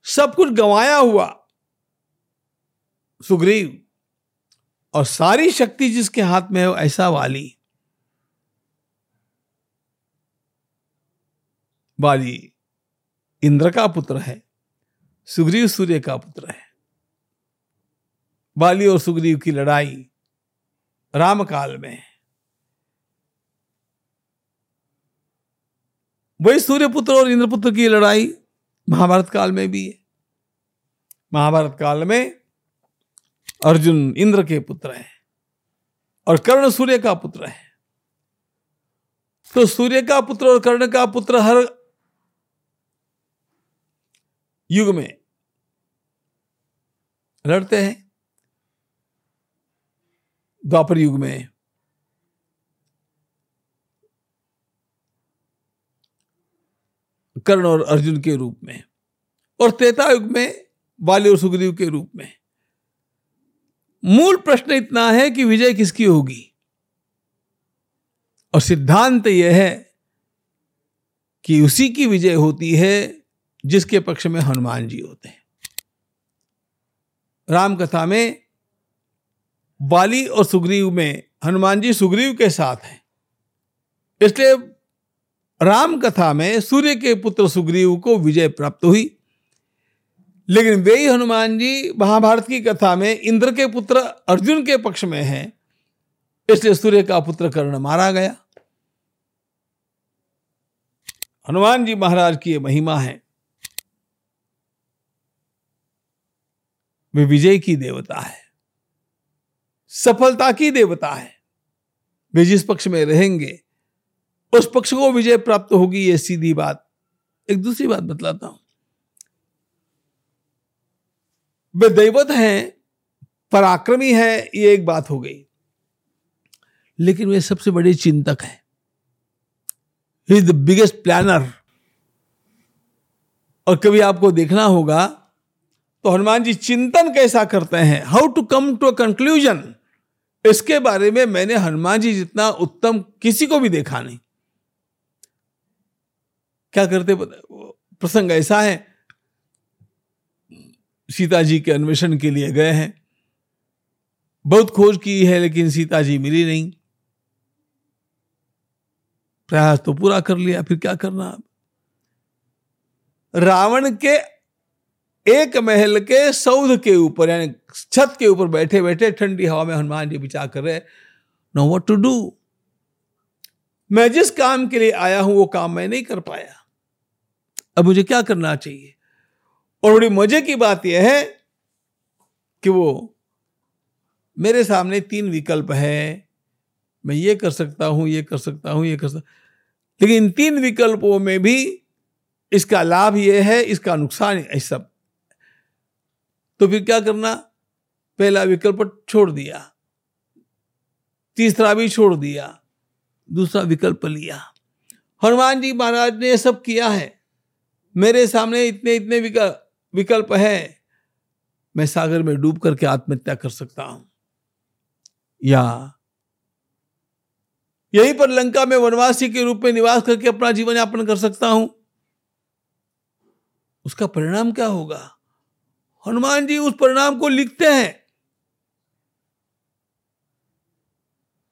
सब कुछ गंवाया हुआ सुग्रीव और सारी शक्ति जिसके हाथ में है ऐसा वाली। वाली इंद्र का पुत्र है, सुग्रीव सूर्य का पुत्र है। बाली और सुग्रीव की लड़ाई रामकाल में वही सूर्यपुत्र और इंद्रपुत्र की लड़ाई महाभारत काल में भी है। महाभारत काल में अर्जुन इंद्र के पुत्र है और कर्ण सूर्य का पुत्र है। तो सूर्य का पुत्र और कर्ण का पुत्र हर युग में लड़ते हैं। द्वापर युग में कर्ण और अर्जुन के रूप में, और त्रेता युग में बाली और सुग्रीव के रूप में। मूल प्रश्न इतना है कि विजय किसकी होगी? और सिद्धांत यह है कि उसी की विजय होती है जिसके पक्ष में हनुमान जी होते हैं। राम कथा में बाली और सुग्रीव में हनुमान जी सुग्रीव के साथ हैं, इसलिए राम कथा में सूर्य के पुत्र सुग्रीव को विजय प्राप्त हुई। लेकिन वे ही हनुमान जी महाभारत की कथा में इंद्र के पुत्र अर्जुन के पक्ष में हैं, इसलिए सूर्य का पुत्र कर्ण मारा गया। हनुमान जी महाराज की ये महिमा है। वे विजय की देवता है, सफलता की देवता है। वे जिस पक्ष में रहेंगे उस पक्ष को विजय प्राप्त होगी, ये सीधी बात। एक दूसरी बात बतलाता हूँ। वे दैवत हैं, पराक्रमी है, ये एक बात हो गई। लेकिन वे सबसे बड़े चिंतक हैं। ही द बिगेस्ट प्लानर और कभी आपको देखना होगा तो हनुमान जी चिंतन कैसा करते हैं? How to come to a conclusion इसके बारे में मैंने हनुमान जी जितना उत्तम किसी को भी देखा नहीं। क्या करते प्रसंग ऐसा है। सीता जी के अन्वेषण के लिए गए हैं। बहुत खोज की है, लेकिन सीता जी मिली नहीं। प्रयास तो पूरा कर लिया, फिर क्या करना अब? रावण के एक महल के सौध के ऊपर, यानी छत के ऊपर बैठे बैठे ठंडी हवा में हनुमान जी विचार कर रहे नो वॉट टू डू मैं जिस काम के लिए आया हूँ, वो काम मैं नहीं कर पाया। अब मुझे क्या करना चाहिए? और बड़ी मज़े की बात यह है कि वो मेरे सामने तीन विकल्प है। मैं ये कर सकता हूँ, ये कर सकता हूँ, ये कर सकता लेकिन इन तीन विकल्पों में भी इसका लाभ ये है, इसका नुकसान है सब। तो फिर क्या करना? पहला विकल्प छोड़ दिया। तीसरा भी छोड़ दिया। दूसरा विकल्प लिया। हनुमान जी महाराज ने सब किया है। मेरे सामने इतने इतने विकल्प विकल्प है। मैं सागर में डूब करके आत्महत्या कर सकता हूँ। या यहीं पर लंका में वनवासी के रूप में निवास करके अपना जीवन यापन कर सकता हूँ। उसका परिणाम क्या होगा? हनुमान जी उस परिणाम को लिखते हैं।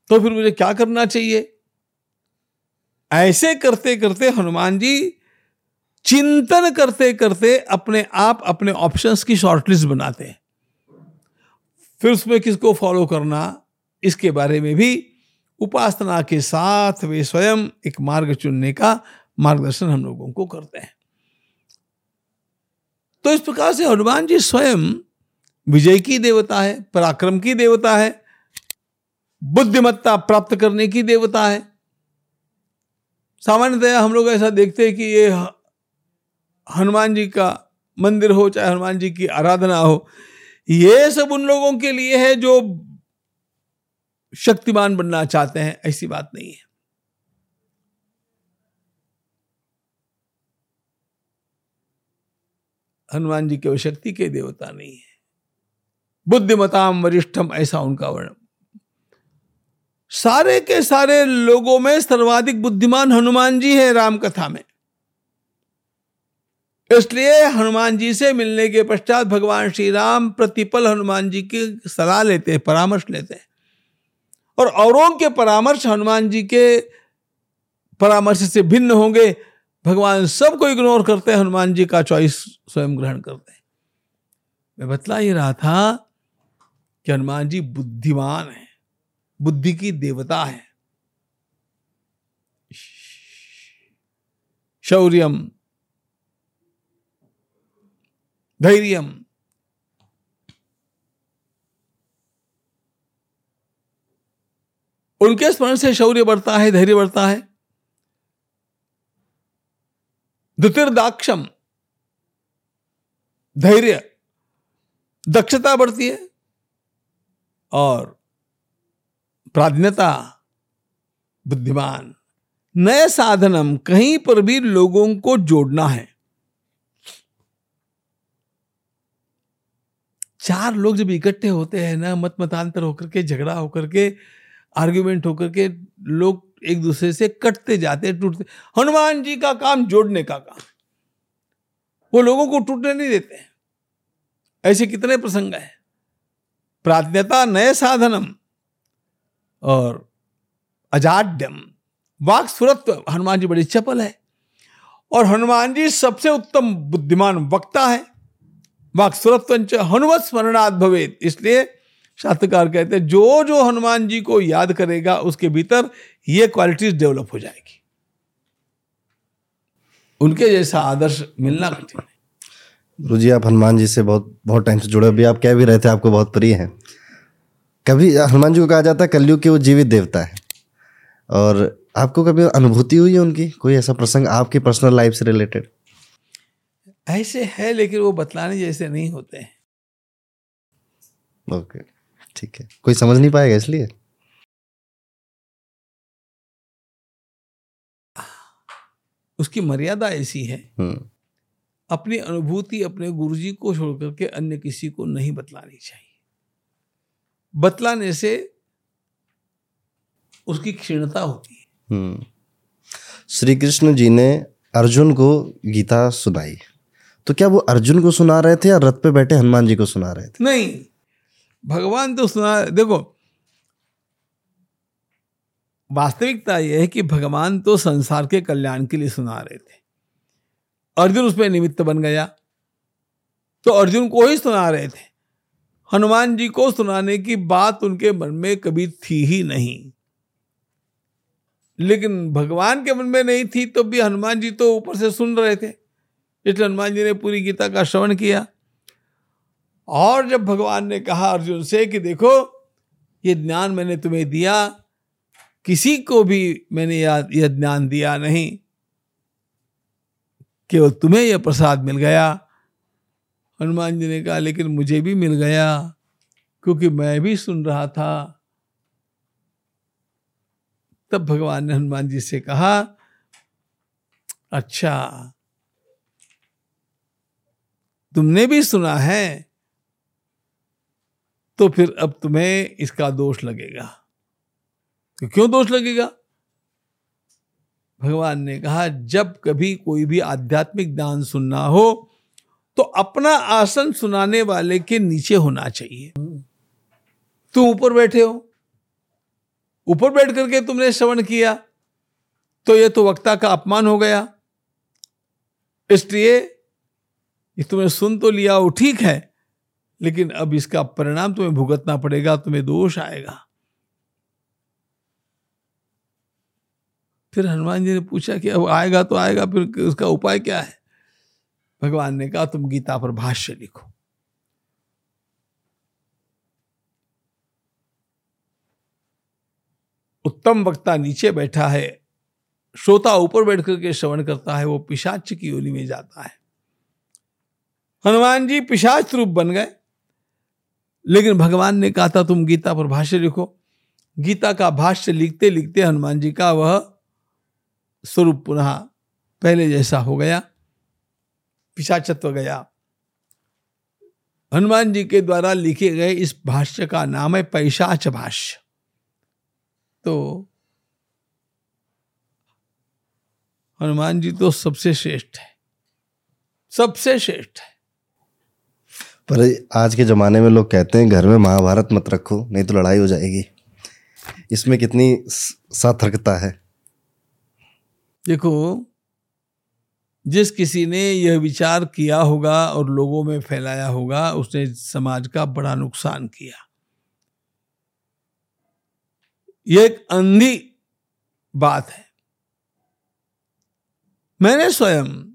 तो फिर मुझे क्या करना चाहिए? ऐसे करते करते हनुमान जी चिंतन करते करते अपने आप अपने ऑप्शंस की शॉर्टलिस्ट बनाते हैं। फिर उसमें किसको फॉलो करना, इसके बारे में भी उपासना के साथ वे स्वयं एक मार्ग चुनने का मार्गदर्शन हम लोगों को करते हैं। तो इस प्रकार से हनुमान जी स्वयं विजय की देवता है, पराक्रम की देवता है, बुद्धिमत्ता प्राप्त करने की देवता है। सामान्यतया हम लोग ऐसा देखते हैं कि ये हनुमान जी का मंदिर हो, चाहे हनुमान जी की आराधना हो, ये सब उन लोगों के लिए है जो शक्तिमान बनना चाहते हैं, ऐसी बात नहीं है। हनुमान जी केवल शक्ति के देवता नहीं है। बुद्धिमताम वरिष्ठम, ऐसा उनका वर्ण सारे के सारे लोगों में सर्वाधिक बुद्धिमान हनुमान जी है राम कथा में। इसलिए हनुमान जी से मिलने के पश्चात भगवान श्री राम प्रतिपल हनुमान जी की सलाह लेते हैं, परामर्श लेते हैं। और औरों के परामर्श हनुमान जी के परामर्श से भिन्न होंगे। भगवान सबको इग्नोर करते हैं, हनुमान जी का चॉइस स्वयं ग्रहण करते हैं। मैं बतला ही रहा था कि हनुमान जी बुद्धिमान है, बुद्धि की देवता है। शौर्यम धैर्यम। उनके स्मरण से शौर्य बढ़ता है, धैर्य बढ़ता है। द्वितीर्दाक्षम धैर्य। दक्षता बढ़ती है और प्राधीनता बुद्धिमान। नए साधनम, कहीं पर भी लोगों को जोड़ना है। चार लोग जब इकट्ठे होते हैं ना, मत मतांतर होकर के, झगड़ा होकर के आर्ग्यूमेंट होकर के, लोग एक दूसरे से कटते जाते टूटते। हनुमान जी का काम जोड़ने का काम। वो लोगों को टूटने नहीं देते। ऐसे कितने प्रसंग है। प्राज्ञता नए साधनम और अजाड्यम। वाक सुरत्व। हनुमान जी बड़ी चपल है। और हनुमान जी सबसे उत्तम बुद्धिमान वक्ता है। वाक सुरत्व हनुमत स्मरणात् भवेद इसलिए शास्त्रकार कहते हैं जो जो हनुमान जी को याद करेगा, उसके भीतर ये क्वालिटीज डेवलप हो जाएगी। उनके जैसा आदर्श मिलना कठिन है। गुरु जी, आप हनुमान जी से बहुत बहुत टाइम से जुड़े, अभी आप कह भी रहे थे, आपको बहुत प्रिय हैं। कभी हनुमान जी को कहा जाता है, कलयुग के वो जीवित देवता है। और आपको कभी अनुभूति हुई है उनकी? कोई ऐसा प्रसंग आपकी पर्सनल लाइफ से रिलेटेड ऐसे है लेकिन वो बतलाने जैसे नहीं होते हैं। ओके ठीक है। कोई समझ नहीं पाएगा इसलिए? उसकी मर्यादा ऐसी है हम्म। अपनी अनुभूति अपने गुरुजी को छोड़ करके अन्य किसी को नहीं बतलानी चाहिए। बतलाने से उसकी क्षीणता होती है। हम्म। श्री कृष्ण जी ने अर्जुन को गीता सुनाई। तो क्या वो अर्जुन को सुना रहे थे या रथ पे बैठे हनुमान जी को सुना रहे थे? नहीं, भगवान तो सुना, देखो, वास्तविकता यह है कि भगवान तो संसार के कल्याण के लिए सुना रहे थे। अर्जुन उसमें निमित्त बन गया तो अर्जुन को ही सुना रहे थे। हनुमान जी को सुनाने की बात उनके मन में कभी थी ही नहीं। लेकिन भगवान के मन में नहीं थी तो भी हनुमान जी तो ऊपर से सुन रहे थे। इसलिए हनुमान जी ने पूरी गीता का श्रवण किया। और जब भगवान ने कहा अर्जुन से कि देखो, ये ज्ञान मैंने तुम्हें दिया, किसी को भी मैंने यह ज्ञान दिया नहीं। केवल तुम्हें यह प्रसाद मिल गया। हनुमान जी ने कहा, लेकिन मुझे भी मिल गया, क्योंकि मैं भी सुन रहा था। तब भगवान ने हनुमान जी से कहा अच्छा तुमने भी सुना है तो फिर अब तुम्हें इसका दोष लगेगा। तो क्यों दोष लगेगा? भगवान ने कहा, जब कभी कोई भी आध्यात्मिक दान सुनना हो तो अपना आसन सुनाने वाले के नीचे होना चाहिए। तुम ऊपर बैठे हो। ऊपर बैठ करके तुमने श्रवण किया तो यह तो वक्ता का अपमान हो गया। इसलिए ये तुमने सुन तो लिया वो ठीक है। लेकिन अब इसका परिणाम तुम्हें भुगतना पड़ेगा, तुम्हें दोष आएगा। फिर हनुमान जी ने पूछा कि अब आएगा तो आएगा, फिर उसका उपाय क्या है? भगवान ने कहा, तुम गीता पर भाष्य लिखो। उत्तम वक्ता नीचे बैठा है, श्रोता ऊपर बैठ करके श्रवण करता है, वो पिशाच की योनि में जाता है। हनुमान जी पिशाच रूप बन गए। लेकिन भगवान ने कहा था, तुम गीता पर भाष्य लिखो। गीता का भाष्य लिखते लिखते हनुमान जी का वह स्वरूप पुनः पहले जैसा हो गया, पिशाचत्व गया। हनुमान जी के द्वारा लिखे गए इस भाष्य का नाम है पैशाच भाष्य। तो हनुमान जी तो सबसे श्रेष्ठ है। सबसे श्रेष्ठ है। पर आज के ज़माने में लोग कहते हैं, घर में महाभारत मत रखो, नहीं तो लड़ाई हो जाएगी। इसमें कितनी सार्थकता है। देखो, जिस किसी ने यह विचार किया होगा और लोगों में फैलाया होगा, उसने समाज का बड़ा नुकसान किया। यह एक अंधी बात है। मैंने स्वयं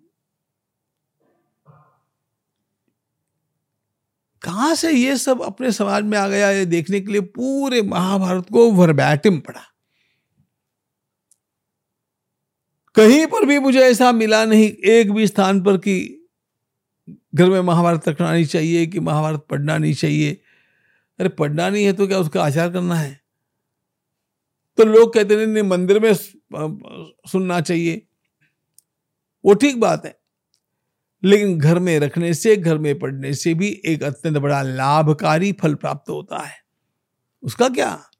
कहाँ से ये सब अपने समाज में आ गया ये देखने के लिए? पूरे महाभारत को वर्बैटिम पड़ा। कहीं पर भी मुझे ऐसा मिला नहीं एक भी स्थान पर कि घर में महाभारत रखना नहीं चाहिए कि महाभारत पढ़ना नहीं चाहिए। अरे पढ़ना नहीं है तो क्या उसका आचार करना है? तो लोग कहते नहीं, नहीं मंदिर में सुनना चाहिए। वो ठीक बात है। लेकिन घर में रखने से, घर में पढ़ने से भी एक अत्यंत बड़ा लाभकारी फल प्राप्त होता है। उसका क्या?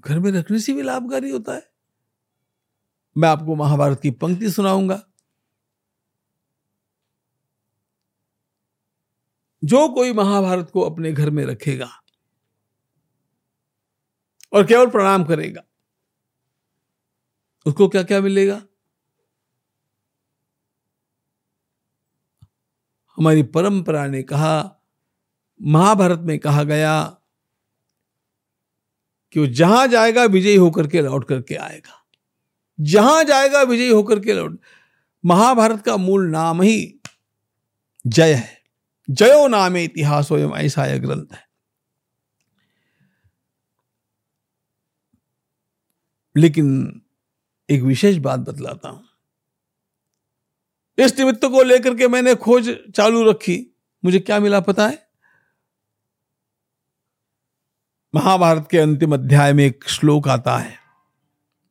घर में रखने से भी लाभकारी होता है। मैं आपको महाभारत की पंक्ति सुनाऊँगा। जो कोई महाभारत को अपने घर में रखेगा और केवल प्रणाम करेगा उसको क्या क्या मिलेगा? हमारी परंपरा ने कहा, महाभारत में कहा गया कि वो जहाँ जाएगा, विजयी होकर के लौट करके आएगा। जहाँ जाएगा, विजयी होकर के लौट। महाभारत का मूल नाम ही जय है। जयो नाम इतिहास हो ऐसा यह ग्रंथ है। लेकिन एक विशेष बात बतलाता हूँ। इस निमित्त को लेकर के मैंने खोज चालू रखी। मुझे क्या मिला पता है? महाभारत के अंतिम अध्याय में एक श्लोक आता है।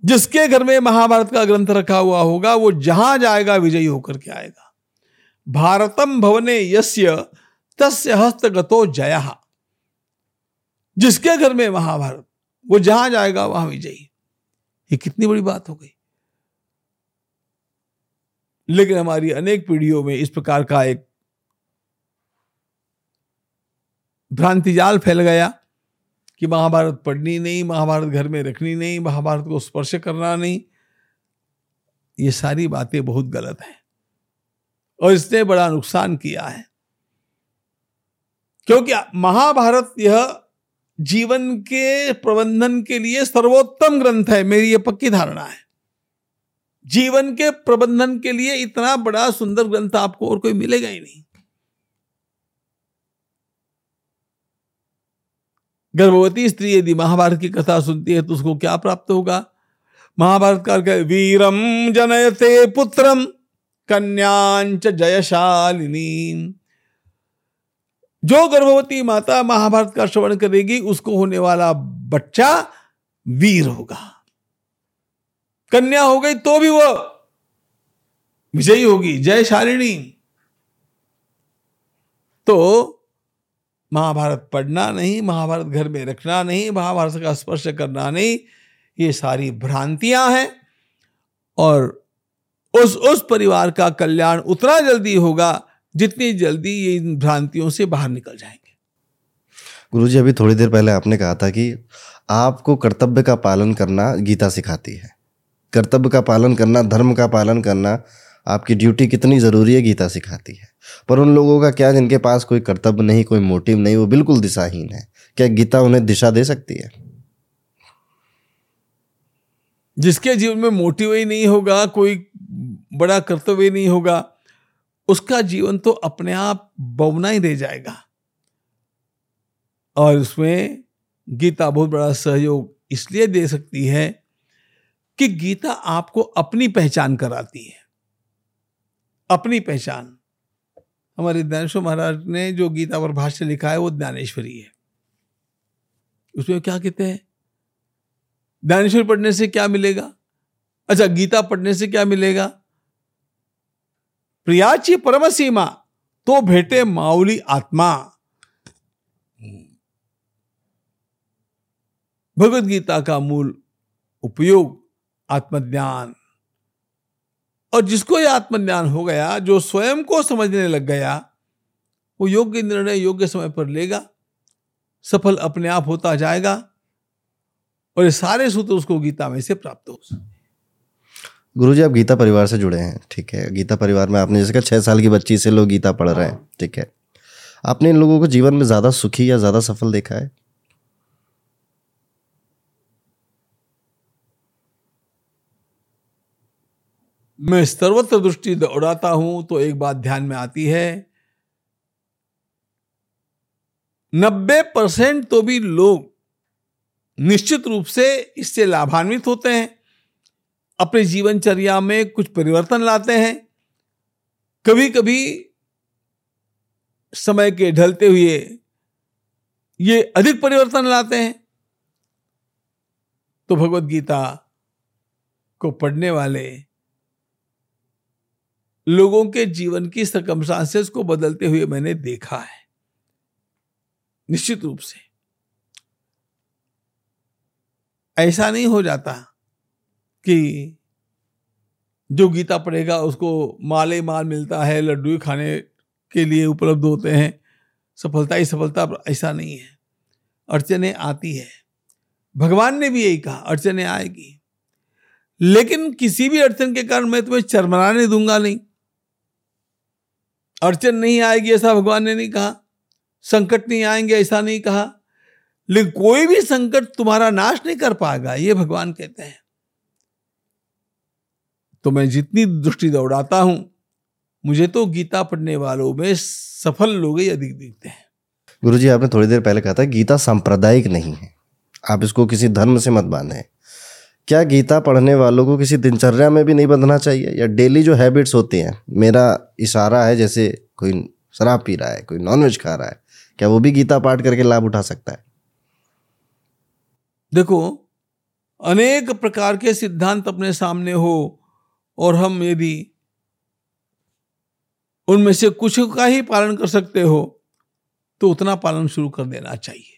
जिसके घर में महाभारत का ग्रंथ रखा हुआ होगा, वो जहाँ जाएगा, विजयी होकर के आएगा। भारतम भवने यस्य तस्य हस्तगतो जया। जिसके घर में महाभारत, वो जहाँ जाएगा, वहाँ विजयी। ये कितनी बड़ी बात हो गई। लेकिन हमारी अनेक पीढ़ियों में इस प्रकार का एक भ्रांति जाल फैल गया कि महाभारत पढ़नी नहीं, महाभारत घर में रखनी नहीं, महाभारत को स्पर्श करना नहीं। ये सारी बातें बहुत गलत हैं। और इसने बड़ा नुकसान किया है। क्योंकि महाभारत यह जीवन के प्रबंधन के लिए सर्वोत्तम ग्रंथ है, मेरी यह पक्की धारणा है। जीवन के प्रबंधन के लिए इतना बड़ा सुंदर ग्रंथ आपको और कोई मिलेगा ही नहीं। गर्भवती स्त्री यदि महाभारत की कथा सुनती है तो उसको क्या प्राप्त होगा? महाभारत का वीरम जनयते पुत्रम कन्यांच जयशालिनी। जो गर्भवती माता महाभारत का श्रवण करेगी, उसको होने वाला बच्चा वीर होगा। कन्या हो गई तो भी वो विजयी होगी। जय जयशालिनी तो महाभारत पढ़ना नहीं, महाभारत घर में रखना नहीं, महाभारत का स्पर्श करना नहीं, ये सारी भ्रांतियाँ हैं और उस उस परिवार का कल्याण उतना जल्दी होगा जितनी जल्दी ये इन भ्रांतियों से बाहर निकल जाएँगे। गुरु जी अभी थोड़ी देर पहले आपने कहा था कि आपको कर्तव्य का पालन करना गीता सिखाती है। कर्तव्य का पालन करना धर्म का पालन करना आपकी ड्यूटी कितनी ज़रूरी है गीता सिखाती है। पर उन लोगों का क्या जिनके पास कोई कर्तव्य नहीं कोई मोटिव नहीं वो बिल्कुल दिशाहीन है? क्या गीता उन्हें दिशा दे सकती है? जिसके जीवन में मोटिव ही नहीं होगा कोई बड़ा कर्तव्य नहीं होगा उसका जीवन तो अपने आप बवना ही रह जाएगा। और उसमें गीता बहुत बड़ा सहयोग इसलिए दे सकती है कि गीता आपको अपनी पहचान कराती है। अपनी पहचान। हमारे ज्ञानेश्वर महाराज ने जो गीता पर भाष्य लिखा है, वो ज्ञानेश्वरी है। उसमें क्या कहते हैं? ज्ञानेश्वर पढ़ने से क्या मिलेगा? अच्छा गीता पढ़ने से क्या मिलेगा? प्रियाची परम सीमा तो भेटे माउली आत्मा. भगवत गीता का मूल उपयोग आत्मज्ञान. और जिसको यह आत्मज्ञान हो गया, जो स्वयं को समझने लग गया, वो योग्य निर्णय योग्य समय पर लेगा, सफल अपने आप होता जाएगा, और ये सारे सूत्र उसको गीता में से प्राप्त हो गुरु जी, आप गीता परिवार से जुड़े हैं, ठीक है? गीता परिवार में आपने, जैसे कहा, छह साल की बच्ची से लोग गीता पढ़ रहे हाँ। ठीक है? आपने इन लोगों को जीवन में ज़्यादा सुखी या ज़्यादा सफल देखा है? मैं सर्वत्र दृष्टि दौड़ाता हूँ तो एक बात ध्यान में आती है। नब्बे परसेंट तो भी लोग निश्चित रूप से इससे लाभान्वित होते हैं। अपने जीवनचर्या में कुछ परिवर्तन लाते हैं। कभी कभी समय के ढलते हुए ये अधिक परिवर्तन लाते हैं। तो भगवत गीता को पढ़ने वाले लोगों के जीवन की सरकमस्टांसेस को बदलते हुए मैंने देखा है। निश्चित रूप से। ऐसा नहीं हो जाता कि जो गीता पढ़ेगा उसको माले माल मिलता है, लड्डू खाने के लिए उपलब्ध होते हैं। सफलता ही सफलता ऐसा नहीं है। अड़चने आती है। भगवान ने भी यही कहा, अड़चने आएगी। लेकिन किसी भी अड़चन के कारण मैं तुम्हें चरमराने दूँगा नहीं। अड़चन नहीं आएगी ऐसा भगवान ने नहीं कहा। संकट नहीं आएँगे ऐसा नहीं कहा। लेकिन कोई भी संकट तुम्हारा नाश नहीं कर पाएगा, ये भगवान कहते हैं। तो मैं जितनी दृष्टि दौड़ाता हूँ मुझे तो गीता पढ़ने वालों में सफल लोग ही अधिक दिखते हैं। गुरु जी आपने थोड़ी देर पहले कहा था गीता सांप्रदायिक नहीं है। आप इसको किसी धर्म से मत बांधें। क्या गीता पढ़ने वालों को किसी दिनचर्या में भी नहीं बंधना चाहिए? या डेली जो हैबिट्स होती हैं मेरा इशारा है जैसे कोई शराब पी रहा है कोई नॉनवेज खा रहा है क्या वो भी गीता पाठ करके लाभ उठा सकता है? देखो अनेक प्रकार के सिद्धांत अपने सामने हो और हम यदि उनमें से कुछ का ही पालन कर सकते हो तो उतना पालन शुरू कर देना चाहिए।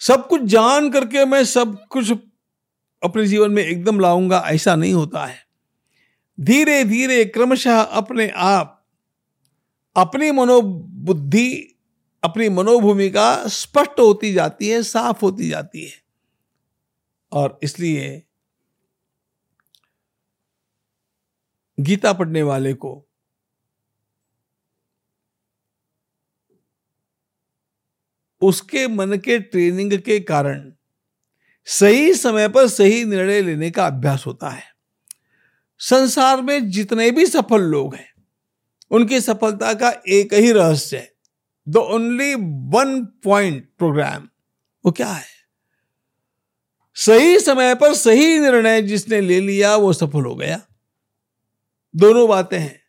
सब कुछ जान करके मैं सब कुछ अपने जीवन में एकदम लाऊँगा, ऐसा नहीं होता है। धीरे धीरे क्रमशः अपने आप, अपनी मनोबुद्धि, अपनी मनोभूमिका स्पष्ट होती जाती है, साफ़ होती जाती है। और इसलिए गीता पढ़ने वाले को। उसके मन के ट्रेनिंग के कारण सही समय पर सही निर्णय लेने का अभ्यास होता है। संसार में जितने भी सफल लोग हैं, उनकी सफलता का एक ही रहस्य है। The only one point programme वो क्या है? सही समय पर सही निर्णय जिसने ले लिया, वो सफल हो गया। दोनों बातें हैं।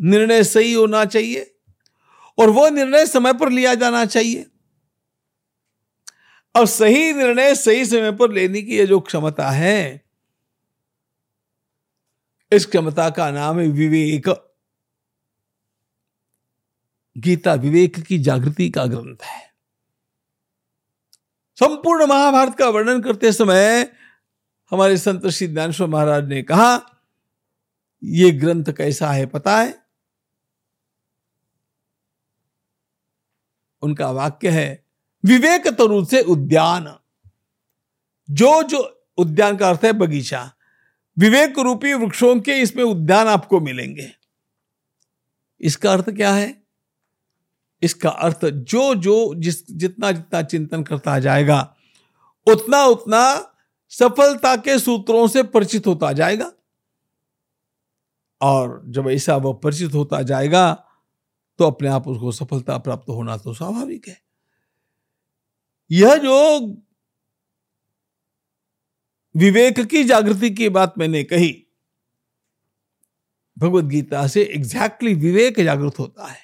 निर्णय सही होना चाहिए और वो निर्णय समय पर लिया जाना चाहिए। और सही निर्णय सही समय पर लेने की ये जो क्षमता है, इस क्षमता का नाम है विवेक। गीता विवेक की जागृति का ग्रंथ है। संपूर्ण महाभारत का वर्णन करते समय हमारे संत श्री ज्ञानेश्वर महाराज ने कहा यह ग्रंथ कैसा है पता है? उनका वाक्य है, विवेक तरु से उद्यान। जो जो उद्यान का अर्थ है बगीचा, विवेक रूपी वृक्षों के इसमें उद्यान आपको मिलेंगे। इसका अर्थ क्या है? इसका अर्थ जो जो जिस, जितना जितना चिंतन करता जाएगा, उतना उतना सफलता के सूत्रों से परिचित होता जाएगा। और जब ऐसा वह परिचित होता जाएगा तो अपने आप उसको सफलता प्राप्त होना तो स्वाभाविक है। यह जो विवेक की जागृति की बात मैंने कही, भगवत गीता से एग्जैक्टली विवेक जागृत होता है।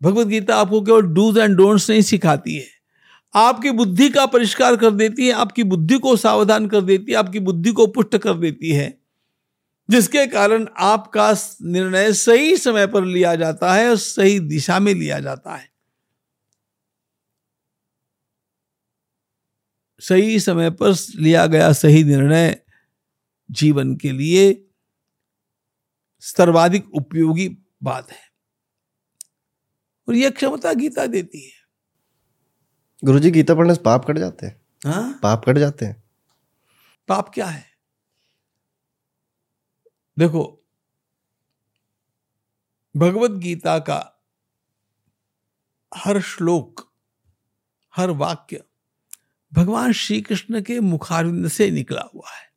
भगवत गीता आपको केवल डूज एंड डोंट्स नहीं सिखाती है। आपकी बुद्धि का परिष्कार कर देती है, आपकी बुद्धि को सावधान कर देती है, आपकी बुद्धि को पुष्ट कर देती है। जिसके कारण आपका निर्णय सही समय पर लिया जाता है और सही दिशा में लिया जाता है। सही समय पर लिया गया सही निर्णय जीवन के लिए सर्वाधिक उपयोगी बात है। और यह क्षमता गीता देती है। गुरु जी गीता पढ़ने से पाप कट जाते हैं। हाँ? पाप कट जाते हैं। पाप क्या है? देखो भगवत गीता का हर श्लोक, हर वाक्य भगवान श्री कृष्ण के मुखारविंद से निकला हुआ है।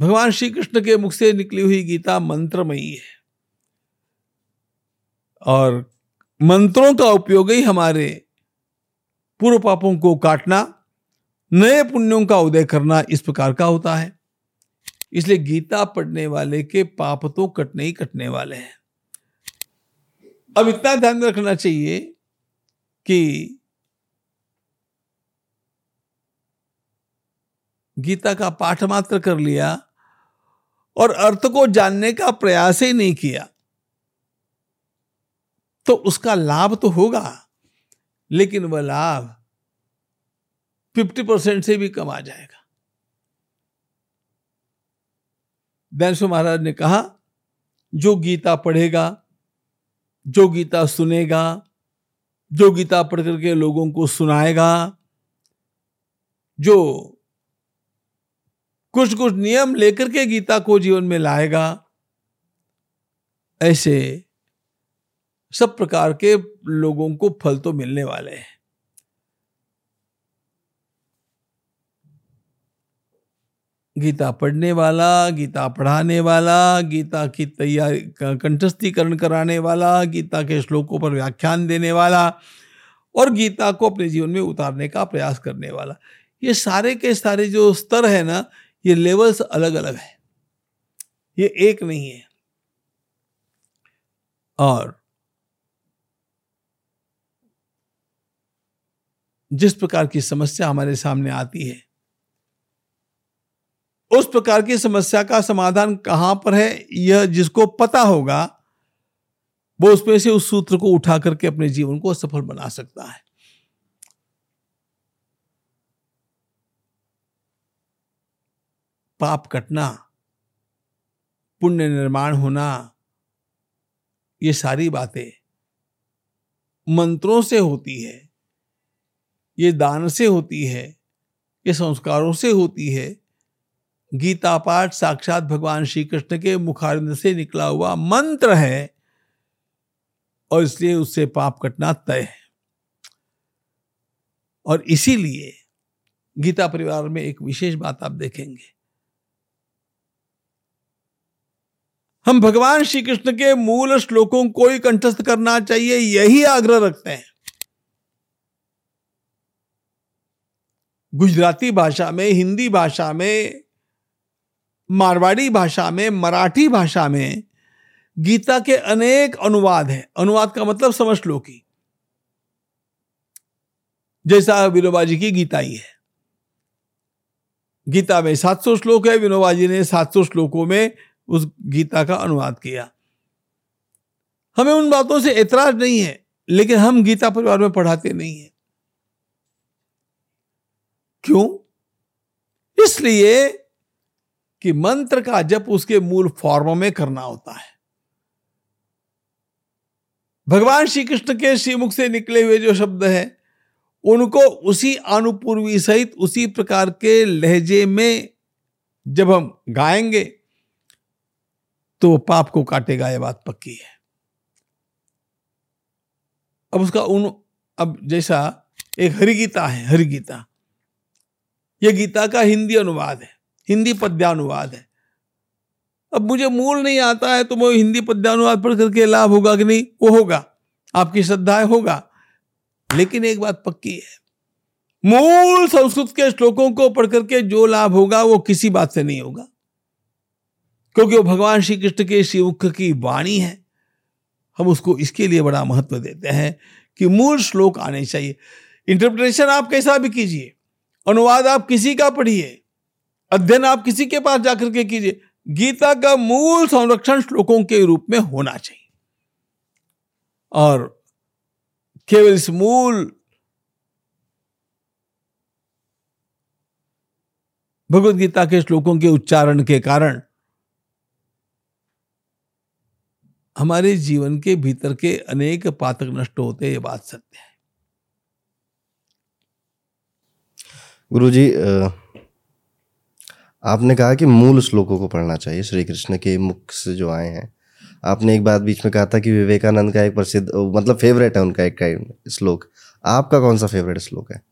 भगवान श्री कृष्ण के मुख से निकली हुई गीता मंत्रमयी है। और मंत्रों का उपयोग ही हमारे पूर्व पापों को काटना नए पुण्यों का उदय करना इस प्रकार का होता है। इसलिए गीता पढ़ने वाले के पाप तो कटने ही कटने वाले हैं। अब इतना ध्यान रखना चाहिए कि गीता का पाठ मात्र कर लिया और अर्थ को जानने का प्रयास ही नहीं किया तो उसका लाभ तो होगा, लेकिन वह लाभ फिफ्टी परसेंट से भी कम आ जाएगा। दैनसो महाराज ने कहा, जो गीता पढ़ेगा, जो गीता सुनेगा, जो गीता पढ़ करके लोगों को सुनाएगा, जो कुछ कुछ नियम लेकर के गीता को जीवन में लाएगा, ऐसे सब प्रकार के लोगों को फल तो मिलने वाले हैं। गीता पढ़ने वाला, गीता पढ़ाने वाला, गीता की तैयारी कंठस्थीकरण कराने वाला, गीता के श्लोकों पर व्याख्यान देने वाला और गीता को अपने जीवन में उतारने का प्रयास करने वाला। ये सारे के सारे जो स्तर है ना, ये लेवल्स अलग अलग है। ये एक नहीं है। और जिस प्रकार की समस्या हमारे सामने आती है उस प्रकार की समस्या का समाधान कहाँ पर है? यह जिसको पता होगा, वो उसमें से उस सूत्र को उठा करके अपने जीवन को सफल बना सकता है। पाप कटना, पुण्य निर्माण होना, ये सारी बातें मंत्रों से होती है, ये दान से होती है, ये संस्कारों से होती है गीता पाठ, साक्षात भगवान श्री कृष्ण के मुखारिंद से निकला हुआ मंत्र है और इसलिए उससे पाप कटना तय है। और इसीलिए गीता परिवार में एक विशेष बात आप देखेंगे। हम भगवान श्री कृष्ण के मूल श्लोकों को ही कंठस्थ करना चाहिए, यही आग्रह रखते हैं। गुजराती भाषा में, हिंदी भाषा में मारवाड़ी भाषा में, मराठी भाषा में गीता के अनेक अनुवाद हैं। अनुवाद का मतलब समझ लो की जैसा विनोबा जी की गीता ही है। गीता में 700 श्लोक है, विनोबा जी ने 700 श्लोकों में उस गीता का अनुवाद किया। हमें उन बातों से ऐतराज नहीं है, लेकिन हम गीता परिवार में पढ़ाते नहीं है। क्यों? इसलिए कि मंत्र का जप उसके मूल फॉर्म में करना होता है। भगवान श्री कृष्ण के श्रीमुख से निकले हुए जो शब्द हैं, उनको उसी अनुपूर्वी सहित उसी प्रकार के लहजे में जब हम गाएँगे तो पाप को काटेगा यह बात पक्की है। अब उसका उन, अब जैसा एक हरिगीता है, हरिगीता। यह गीता का हिंदी अनुवाद है। हिंदी पद्यानुवाद है। अब मुझे मूल नहीं आता है तो मैं हिंदी पद्यानुवाद पढ़ करके लाभ होगा कि नहीं? वो होगा। आपकी श्रद्धा होगा। लेकिन एक बात पक्की है। मूल संस्कृत के श्लोकों को पढ़ करके जो लाभ होगा वो किसी बात से नहीं होगा। क्योंकि वो भगवान श्री कृष्ण के शिवमुख की वाणी है। हम उसको इसके लिए बड़ा महत्व देते हैं कि मूल श्लोक आने चाहिए। इंटरप्रिटेशन आप कैसा भी कीजिए। अनुवाद आप किसी का पढ़िए। अध्ययन आप किसी के पास जाकर के कीजिए। गीता का मूल संरक्षण श्लोकों के रूप में होना चाहिए। और केवल इस मूल भगवत गीता के श्लोकों के उच्चारण के कारण हमारे जीवन के भीतर के अनेक पातक नष्ट होते ये बात सत्य है। गुरु जी आपने कहा कि मूल श्लोकों को पढ़ना चाहिए श्री कृष्ण के मुख से जो आए हैं। आपने एक बात बीच में कहा था कि विवेकानंद का एक प्रसिद्ध मतलब फेवरेट है उनका एक श्लोक। आपका कौन सा फेवरेट श्लोक है?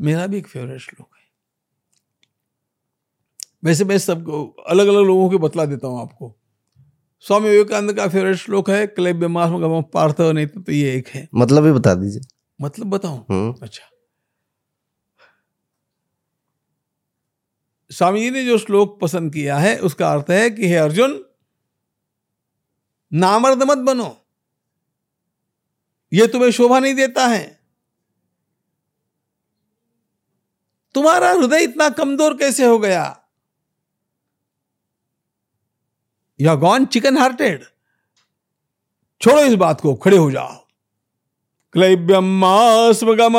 मेरा भी एक फेवरेट श्लोक है। वैसे मैं सबको अलग अलग लोगों के बतला देता हूँ आपको। स्वामी विवेकानंद का फेवरेट श्लोक है क्लेब्य मास पार्थ नहीं तो ये एक है। मतलब भी बता दीजिए। मतलब बताऊँ? हम्म। अच्छा। स्वामी जी ने जो श्लोक पसंद किया है, उसका अर्थ है कि, हे अर्जुन, नामर्द मत बनो। यह तुम्हें शोभा नहीं देता है। तुम्हारा हृदय इतना कमज़ोर कैसे हो गया? यू गॉन चिकन हार्टेड छोड़ो इस बात को, खड़े हो जाओ। क्लैब्यम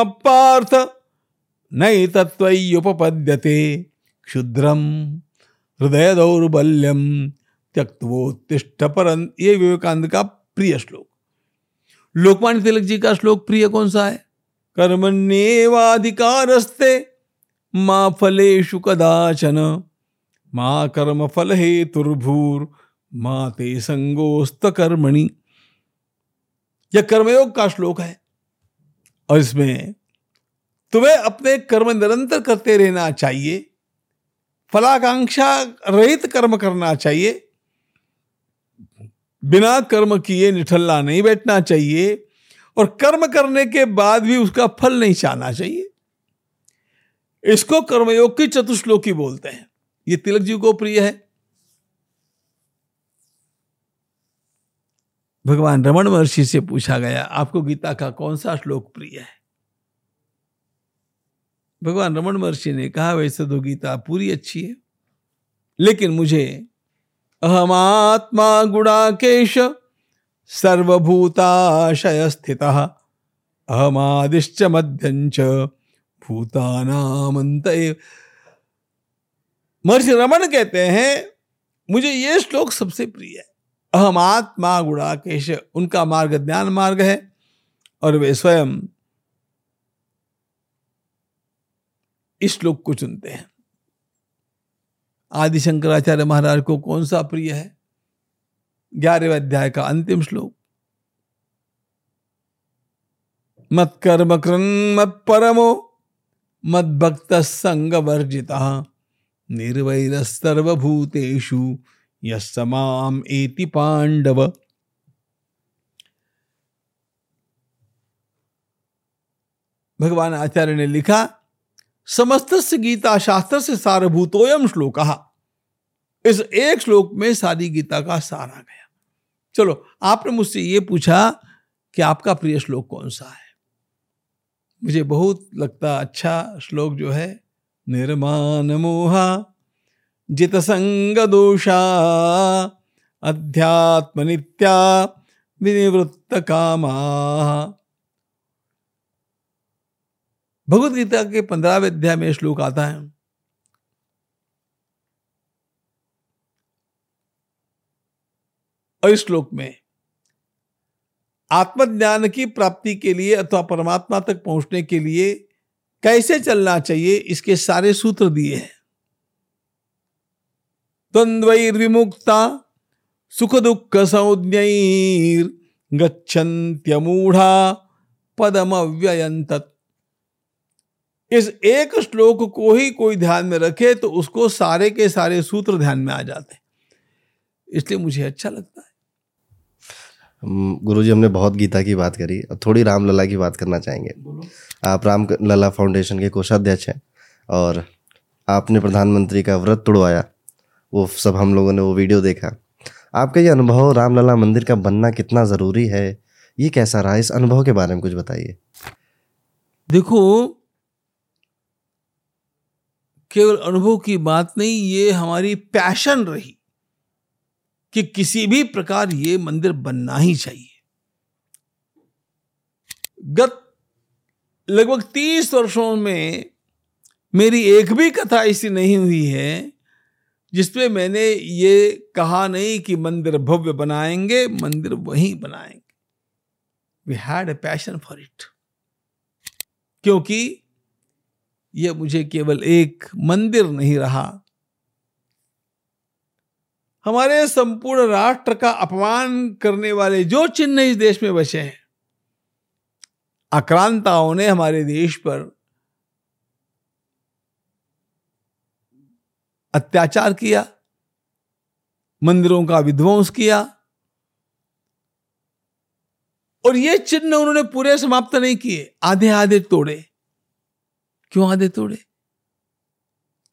पार्थ नहीं तत्वपद्यते क्षुद्रम हृदय दौर्बल्यम त्यक्तवोत्तिष्ठ परन ये विवेकानंद का प्रिय श्लोक। लोकमान्य तिलक जी का श्लोक प्रिय कौन सा है? कर्मण्येवाधिकारस्ते माँ फलेशु कदाचन, माँ कर्म फल हे तुर्भूर माँ ते संगोस्त कर्मणि यह कर्मयोग का श्लोक है। और इसमें तुम्हें अपने कर्म निरंतर करते रहना चाहिए। फलाकांक्षा रहित कर्म करना चाहिए। बिना कर्म किए निठल्ला नहीं बैठना चाहिए और कर्म करने के बाद भी उसका फल नहीं चाहना चाहिए। इसको कर्मयोग की चतुश्लोकी बोलते हैं। ये तिलक जी को प्रिय है। भगवान रमन महर्षि से पूछा गया, आपको गीता का कौन सा श्लोक प्रिय है? भगवान रमन महर्षि ने कहा, वैसे तो गीता पूरी अच्छी है, लेकिन मुझे अहमात्मा गुणाकेश सर्वभूताशय स्थित अहमादिश्च मध्यंच भूतानामंत महर्षि रमन कहते हैं, मुझे ये श्लोक सबसे प्रिय है। अहम आत्मा गुणाकेश, उनका मार्ग ज्ञान मार्ग है, और वे स्वयं इस श्लोक को चुनते हैं। आदि शंकराचार्य महाराज को कौन सा प्रिय है? ग्यारहवें अध्याय का अंतिम श्लोक। मत कर्म कृन मत परमो मत भक्त संग वर्जिता निर्वैर सर्वभूतेषु यमाम एति पांडव भगवान आचार्य ने लिखा समस्त गीता शास्त्र से सारभूतोयम श्लोक इस एक श्लोक में सारी गीता का सार आ गया। चलो, आपने मुझसे ये पूछा कि आपका प्रिय श्लोक कौन सा है? मुझे बहुत लगता अच्छा श्लोक जो है, निर्माण मोहा जित संग दोषा अध्यात्म नित्या विनिवृत्त कामा भगवत गीता के पंद्रहवें अध्याय में श्लोक आता है। और इस श्लोक में, आत्मज्ञान की प्राप्ति के लिए अथवा परमात्मा तक पहुँचने के लिए कैसे चलना चाहिए, इसके सारे सूत्र दिए हैं। द्वंद्वैर्विमुक्ता सुख दुख संज्ञर गच्छन्त्यमूढ़ा पदम अव्ययंत इस एक श्लोक को ही कोई ध्यान में रखे तो उसको सारे के सारे सूत्र ध्यान में आ जाते इसलिए मुझे अच्छा लगता है। गुरु जी हमने बहुत गीता की बात करी। अब थोड़ी रामलला की बात करना चाहेंगे। आप राम लला फाउंडेशन के कोषाध्यक्ष हैं और आपने प्रधानमंत्री का व्रत तोड़वाया। वो सब हम लोगों ने वो वीडियो देखा। आपका ये अनुभव रामलला मंदिर का बनना कितना ज़रूरी है? ये कैसा रहा? इस अनुभव के बारे में कुछ बताइए। देखो केवल अनुभव की बात नहीं, ये हमारी पैशन रही कि किसी भी प्रकार ये मंदिर बनना ही चाहिए। गत लगभग तीस वर्षों में मेरी एक भी कथा ऐसी नहीं हुई है, जिसपे मैंने ये कहा नहीं कि मंदिर भव्य बनाएँगे, मंदिर वहीं बनाएँगे। We had a passion for it क्योंकि यह मुझे केवल एक मंदिर नहीं रहा। हमारे संपूर्ण राष्ट्र का अपमान करने वाले जो चिन्ह इस देश में बचे हैं, आक्रांताओं ने हमारे देश पर अत्याचार किया, मंदिरों का विध्वंस किया, और ये चिन्ह उन्होंने पूरे समाप्त नहीं किए आधे आधे तोड़े। क्यों आधे तोड़े?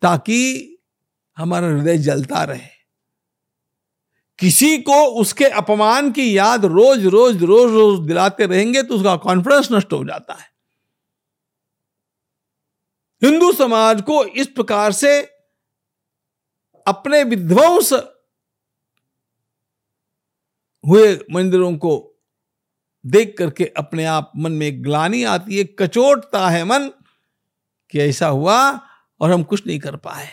ताकि हमारा हृदय जलता रहे। किसी को उसके अपमान की याद रोज रोज रोज रोज दिलाते रहेंगे तो उसका कॉन्फिडेंस नष्ट हो जाता है। हिंदू समाज को इस प्रकार से अपने विध्वंस हुए मंदिरों को देख करके अपने आप मन में ग्लानी आती है, कचोटता है मन। कि ऐसा हुआ और हम कुछ नहीं कर पाए।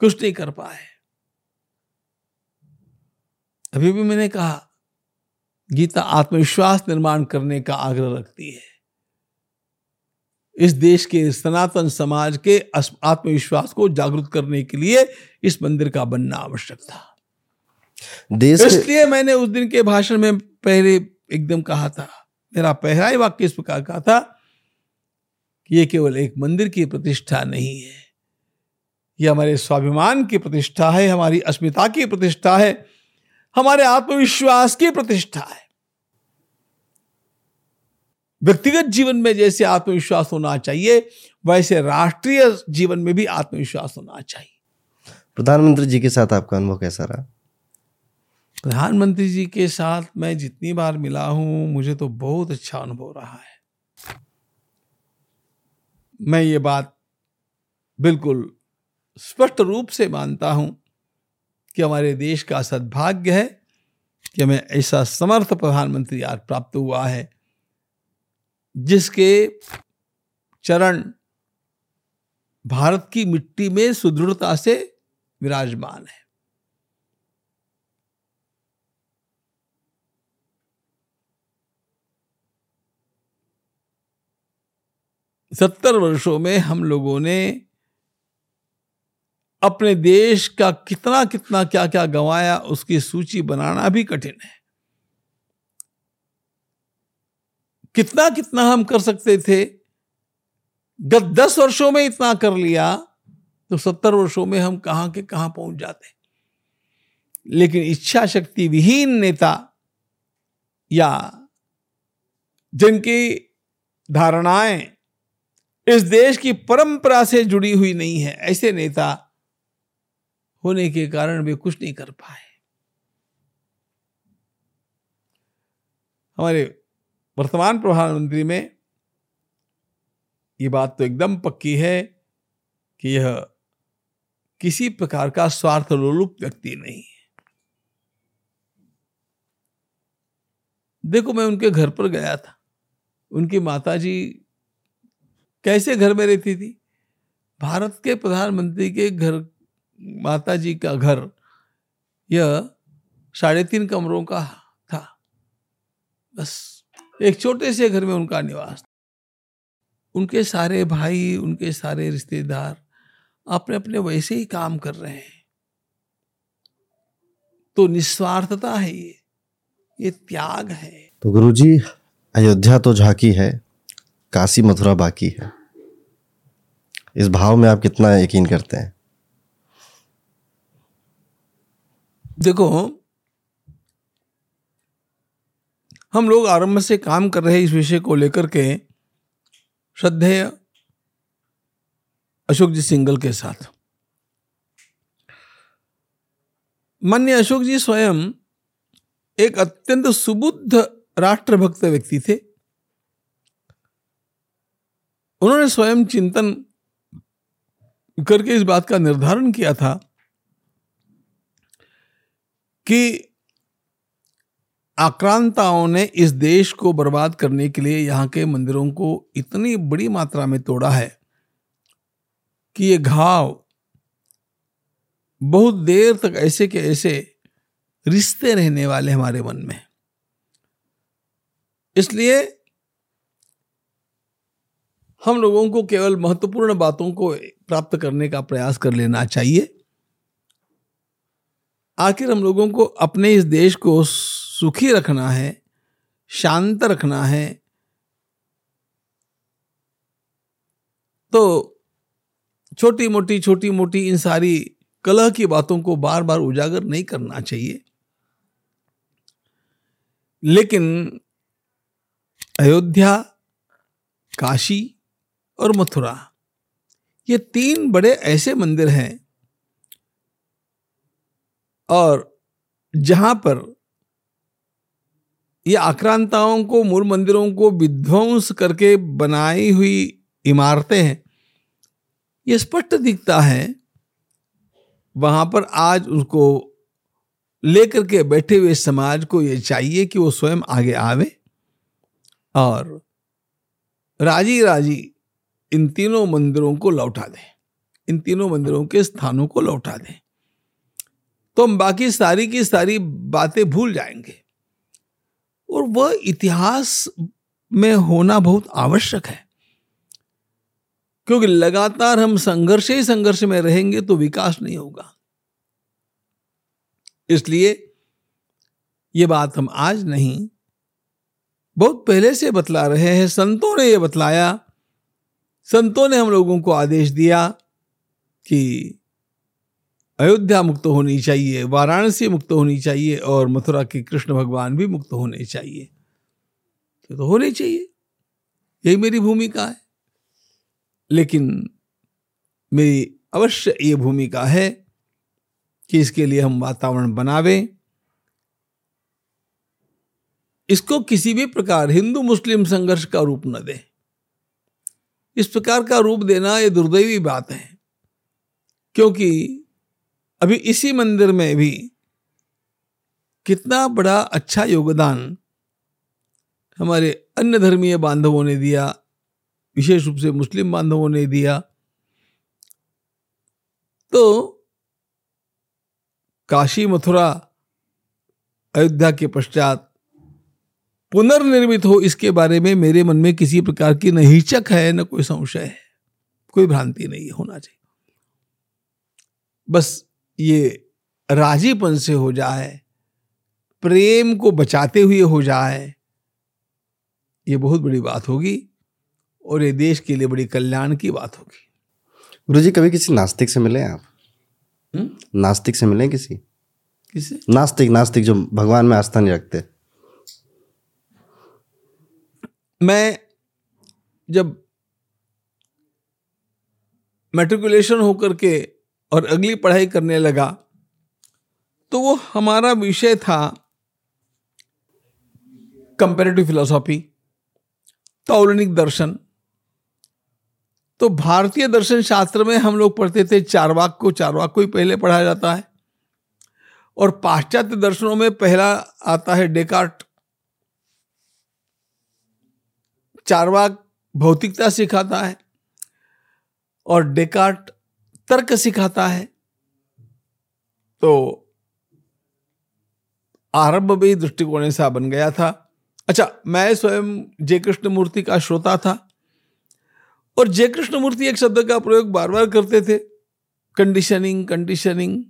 कुछ नहीं कर पाए। अभी भी मैंने कहा गीता आत्मविश्वास निर्माण करने का आग्रह रखती है। इस देश के सनातन समाज के आत्मविश्वास को जागृत करने के लिए इस मंदिर का बनना आवश्यक था। देश इसलिए मैंने उस दिन के भाषण में पहले एकदम कहा था मेरा पहला ही वाक्य इस प्रकार कहा था कि ये केवल एक मंदिर की प्रतिष्ठा नहीं है। ये हमारे स्वाभिमान की प्रतिष्ठा है हमारी अस्मिता की प्रतिष्ठा है हमारे आत्मविश्वास की प्रतिष्ठा है। व्यक्तिगत जीवन में जैसे आत्मविश्वास होना चाहिए वैसे राष्ट्रीय जीवन में भी आत्मविश्वास होना चाहिए। प्रधानमंत्री जी के साथ आपका अनुभव कैसा रहा? प्रधानमंत्री जी के साथ मैं जितनी बार मिला हूँ मुझे तो बहुत अच्छा अनुभव रहा है। मैं ये बात बिल्कुल स्पष्ट रूप से मानता हूँ कि हमारे देश का सद्भाग्य है कि हमें ऐसा समर्थ प्रधानमंत्री आज प्राप्त हुआ है, जिसके चरण भारत की मिट्टी में सुदृढ़ता से विराजमान है। सत्तर वर्षों में हम लोगों ने अपने देश का कितना कितना क्या क्या गंवाया, उसकी सूची बनाना भी कठिन है। कितना कितना हम कर सकते थे? गत दस वर्षों में इतना कर लिया तो सत्तर वर्षों में हम कहाँ के कहाँ पहुँच जाते? लेकिन इच्छा शक्ति विहीन नेता या जिनकी धारणाएँ इस देश की परंपरा से जुड़ी हुई नहीं है। ऐसे नेता होने के कारण वे कुछ नहीं कर पाए। हमारे वर्तमान प्रधानमंत्री में ये बात तो एकदम पक्की है कि यह किसी प्रकार का स्वार्थ लोलुप व्यक्ति नहीं है। देखो, मैं उनके घर पर गया था। उनकी माताजी कैसे घर में रहती थी? भारत के प्रधानमंत्री के घर माता जी का घर, यह साढ़े तीन कमरों का था। बस, एक छोटे से घर में उनका निवास उनके सारे भाई, उनके सारे रिश्तेदार अपने अपने वैसे ही काम कर रहे हैं। तो निस्वार्थता है ये। ये त्याग है। तो गुरुजी, अयोध्या तो झांकी है। काशी मथुरा बाकी है। इस भाव में आप कितना यकीन करते हैं? देखो, हम लोग आरंभ से काम कर रहे इस विषय को लेकर के श्रद्धेय अशोक जी सिंगल के साथ। मान्य अशोक जी स्वयं एक अत्यंत सुबुद्ध राष्ट्रभक्त व्यक्ति थे। उन्होंने स्वयं चिंतन करके इस बात का निर्धारण किया था कि आक्रांताओं ने इस देश को बर्बाद करने के लिए यहाँ के मंदिरों को इतनी बड़ी मात्रा में तोड़ा है कि ये घाव बहुत देर तक ऐसे के ऐसे रिश्ते रहने वाले हमारे मन में। इसलिए हम लोगों को केवल महत्वपूर्ण बातों को प्राप्त करने का प्रयास कर लेना चाहिए। आखिर हम लोगों को अपने इस देश को सुखी रखना है, शांत रखना है। तो छोटी मोटी छोटी मोटी इन सारी कलह की बातों को बार बार उजागर नहीं करना चाहिए। लेकिन अयोध्या, काशी और मथुरा। ये तीन बड़े ऐसे मंदिर हैं और जहाँ पर ये आक्रांताओं को, मूल मंदिरों को विध्वंस करके बनाई हुई इमारतें हैं। ये स्पष्ट दिखता है, वहाँ पर आज उसको लेकर के बैठे हुए समाज को ये चाहिए कि वो स्वयं आगे आवे और राज़ी राज़ी इन तीनों मंदिरों को लौटा दें। इन तीनों मंदिरों के स्थानों को लौटा दें। तो हम बाकी सारी की सारी बातें भूल जाएँगे। और वह इतिहास में होना बहुत आवश्यक है। क्योंकि लगातार हम संघर्ष ही संघर्ष में रहेंगे तो विकास नहीं होगा। इसलिए ये बात हम आज नहीं, बहुत पहले से बतला रहे हैं, संतों ने यह बतलाया। संतों ने हम लोगों को आदेश दिया कि अयोध्या मुक्त होनी चाहिए वाराणसी मुक्त होनी चाहिए और मथुरा के कृष्ण भगवान भी मुक्त होने चाहिए। तो, तो होने चाहिए। यही मेरी भूमिका है। लेकिन मेरी अवश्य ये भूमिका है कि इसके लिए हम वातावरण बनावें। इसको किसी भी प्रकार हिंदू मुस्लिम संघर्ष का रूप न दें। इस प्रकार का रूप देना ये दुर्दैवी बात है। क्योंकि अभी इसी मंदिर में भी कितना बड़ा अच्छा योगदान हमारे अन्य धर्मीय बांधवों ने दिया, विशेष रूप से मुस्लिम बांधवों ने दिया। तो काशी मथुरा, अयोध्या के पश्चात पुनर्निर्मित हो इसके बारे में मेरे मन में किसी प्रकार की न हिचक है न कोई संशय है। कोई भ्रांति नहीं होना चाहिए। बस ये राजीपन से हो जाए प्रेम को बचाते हुए हो जाए ये बहुत बड़ी बात होगी और ये देश के लिए बड़ी कल्याण की बात होगी। गुरु जी कभी किसी नास्तिक से मिले आप? हुँ? नास्तिक से मिले किसी? किसी? नास्तिक नास्तिक जो भगवान में आस्था नहीं रखते मैं जब मेट्रिकुलेशन होकर के और अगली पढ़ाई करने लगा तो वो हमारा विषय था कंपेरेटिव फिलोसॉफी तौलनिक दर्शन। तो भारतीय दर्शन शास्त्र में हम लोग पढ़ते थे चारवाक को चारवाक को ही पहले पढ़ाया जाता है। और पाश्चात्य दर्शनों में पहला आता है डेकार्ट। चारवाक भौतिकता सिखाता है और डेकार्ट तर्क सिखाता है। तो आरंभ भी दृष्टिकोण ऐसा बन गया था। अच्छा मैं स्वयं जय कृष्ण मूर्ति का श्रोता था और जय कृष्ण मूर्ति एक शब्द का प्रयोग बार बार करते थे। Conditioning conditioning.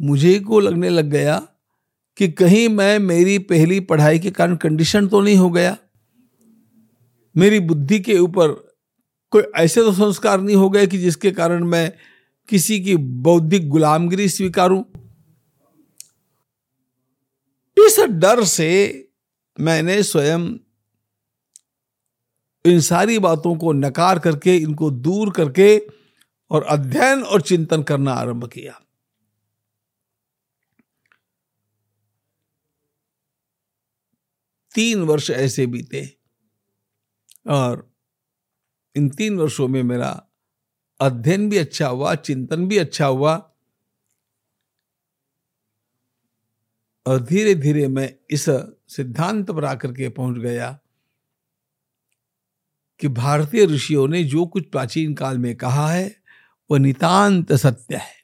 मुझे को लगने लग गया कि कहीं मैं मेरी पहली पढ़ाई के कारण कंडीशन तो नहीं हो गया। मेरी बुद्धि के ऊपर कोई ऐसे तो संस्कार नहीं हो गए कि जिसके कारण मैं किसी की बौद्धिक गुलामगिरी स्वीकारूं? इस डर से मैंने स्वयं इन सारी बातों को नकार करके, इनको दूर करके और अध्ययन और चिंतन करना आरंभ किया। तीन वर्ष ऐसे बीते। और इन तीन वर्षों में मेरा अध्ययन भी अच्छा हुआ, चिंतन भी अच्छा हुआ। और धीरे धीरे मैं इस सिद्धांत पर आकर के पहुँच गया कि भारतीय ऋषियों ने जो कुछ प्राचीन काल में कहा है, वह नितांत सत्य है।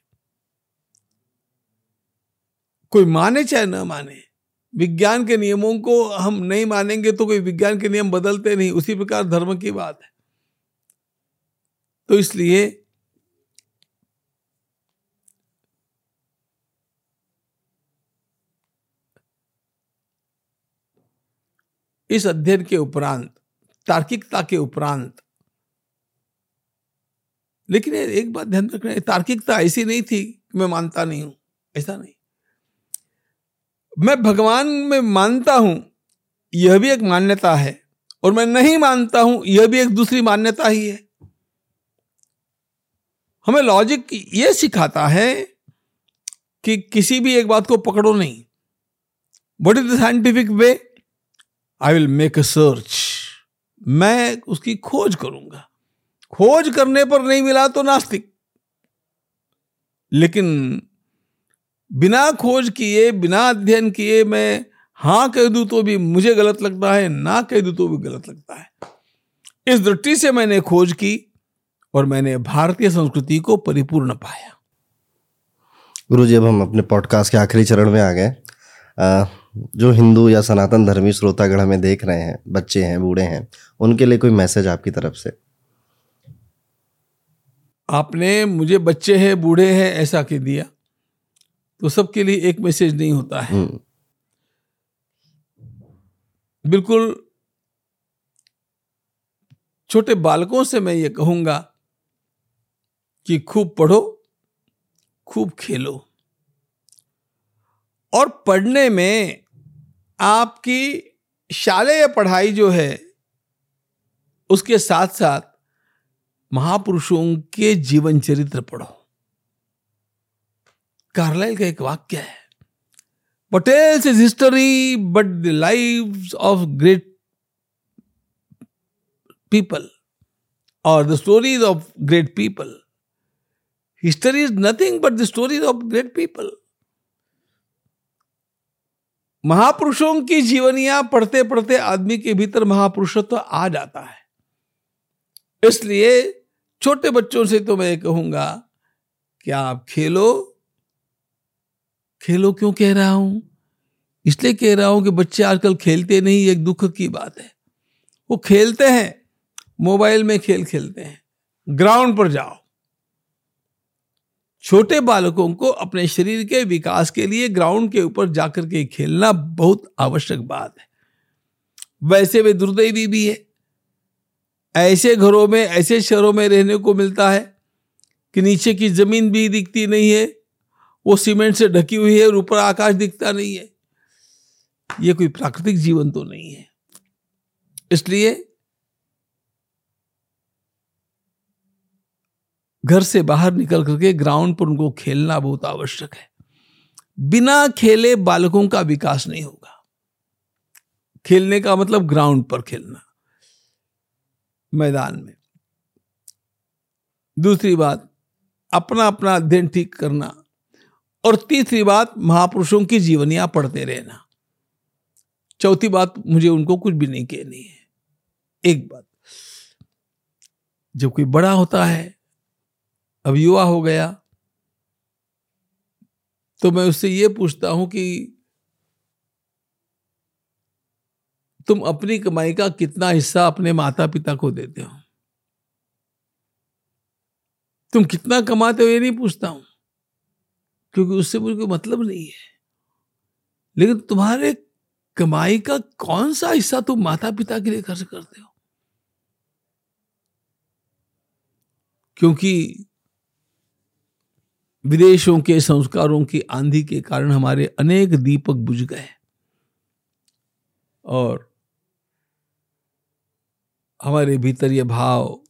कोई माने चाहे न माने विज्ञान के नियमों को हम नहीं मानेंगे तो कोई विज्ञान के नियम बदलते नहीं। उसी प्रकार धर्म की बात है। तो इसलिए इस अध्ययन के उपरांत, तार्किकता के उपरांत, लेकिन एक बात ध्यान रखना तार्किकता ऐसी नहीं थी कि मैं मानता नहीं हूँ, ऐसा नहीं। मैं भगवान में मानता हूँ, यह भी एक मान्यता है, और मैं नहीं मानता हूँ, यह भी एक दूसरी मान्यता ही है। हमें लॉजिक यह सिखाता है कि किसी भी एक बात को पकड़ो नहीं। What is the scientific way I will make a search मैं उसकी खोज करूँगा। खोज करने पर नहीं मिला तो नास्तिक। लेकिन बिना खोज किए बिना अध्ययन किए मैं हाँ कह दू तो भी मुझे गलत लगता है ना कह दू तो भी गलत लगता है। इस दृष्टि से मैंने खोज की और मैंने भारतीय संस्कृति को परिपूर्ण पाया। गुरु जी अब हम अपने पॉडकास्ट के आखिरी चरण में आ गए। जो हिंदू या सनातन धर्मी श्रोतागण हमें देख रहे हैं बच्चे हैं बूढ़े हैं उनके लिए कोई मैसेज आपकी तरफ़ से? आपने मुझे बच्चे हैं बूढ़े हैं ऐसा कह दिया। तो सबके लिए एक मैसेज नहीं होता है। हम्म। बिल्कुल छोटे बालकों से मैं ये कहूँगा कि खूब पढ़ो खूब खेलो। और पढ़ने में आपकी शालेय पढ़ाई जो है उसके साथ साथ महापुरुषों के जीवन चरित्र पढ़ो। कार्लाइल का एक वाक्य है। Patels is history but the life of great people और the stories of great people history is nothing but the stories of great people महापुरुषों की जीवनियाँ पढ़ते पढ़ते आदमी के भीतर महापुरुषत्व तो आ जाता है। इसलिए छोटे बच्चों से तो मैं कहूँगा कि आप खेलो खेलो क्यों कह रहा हूँ? इसलिए कह रहा हूँ कि बच्चे आजकल खेलते नहीं, एक दुख की बात है। वो खेलते हैं, मोबाइल में खेल खेलते हैं। ग्राउंड पर जाओ। छोटे बालकों को अपने शरीर के विकास के लिए ग्राउंड के ऊपर जाकर के खेलना बहुत आवश्यक बात है। वैसे वे दुर्दैवी भी है। ऐसे घरों में, ऐसे शहरों में रहने को मिलता है कि नीचे की ज़मीन भी दिखती नहीं है। वो सीमेंट से ढकी हुई है और ऊपर आकाश दिखता नहीं है। ये कोई प्राकृतिक जीवन तो नहीं है। इसलिए घर से बाहर निकल करके ग्राउंड पर उनको खेलना बहुत आवश्यक है। बिना खेले बालकों का विकास नहीं होगा। खेलने का मतलब ग्राउंड पर खेलना, मैदान में। दूसरी बात अपना अपना अध्ययन ठीक करना। और तीसरी बात, महापुरुषों की जीवनियाँ पढ़ते रहना। चौथी बात, मुझे उनको कुछ भी नहीं कहनी है। एक बात, जब कोई बड़ा होता है, अब युवा हो गया तो मैं उससे ये पूछता हूँ कि तुम अपनी कमाई का कितना हिस्सा अपने माता पिता को देते हो? तुम कितना कमाते हो ये नहीं पूछता हूँ। क्योंकि उससे मुझे कोई मतलब नहीं है। लेकिन तुम्हारे कमाई का कौन सा हिस्सा तुम माता पिता के लिए खर्च करते हो? क्योंकि विदेशों के संस्कारों की आंधी के कारण हमारे अनेक दीपक बुझ गए। और हमारे भीतर यह भाव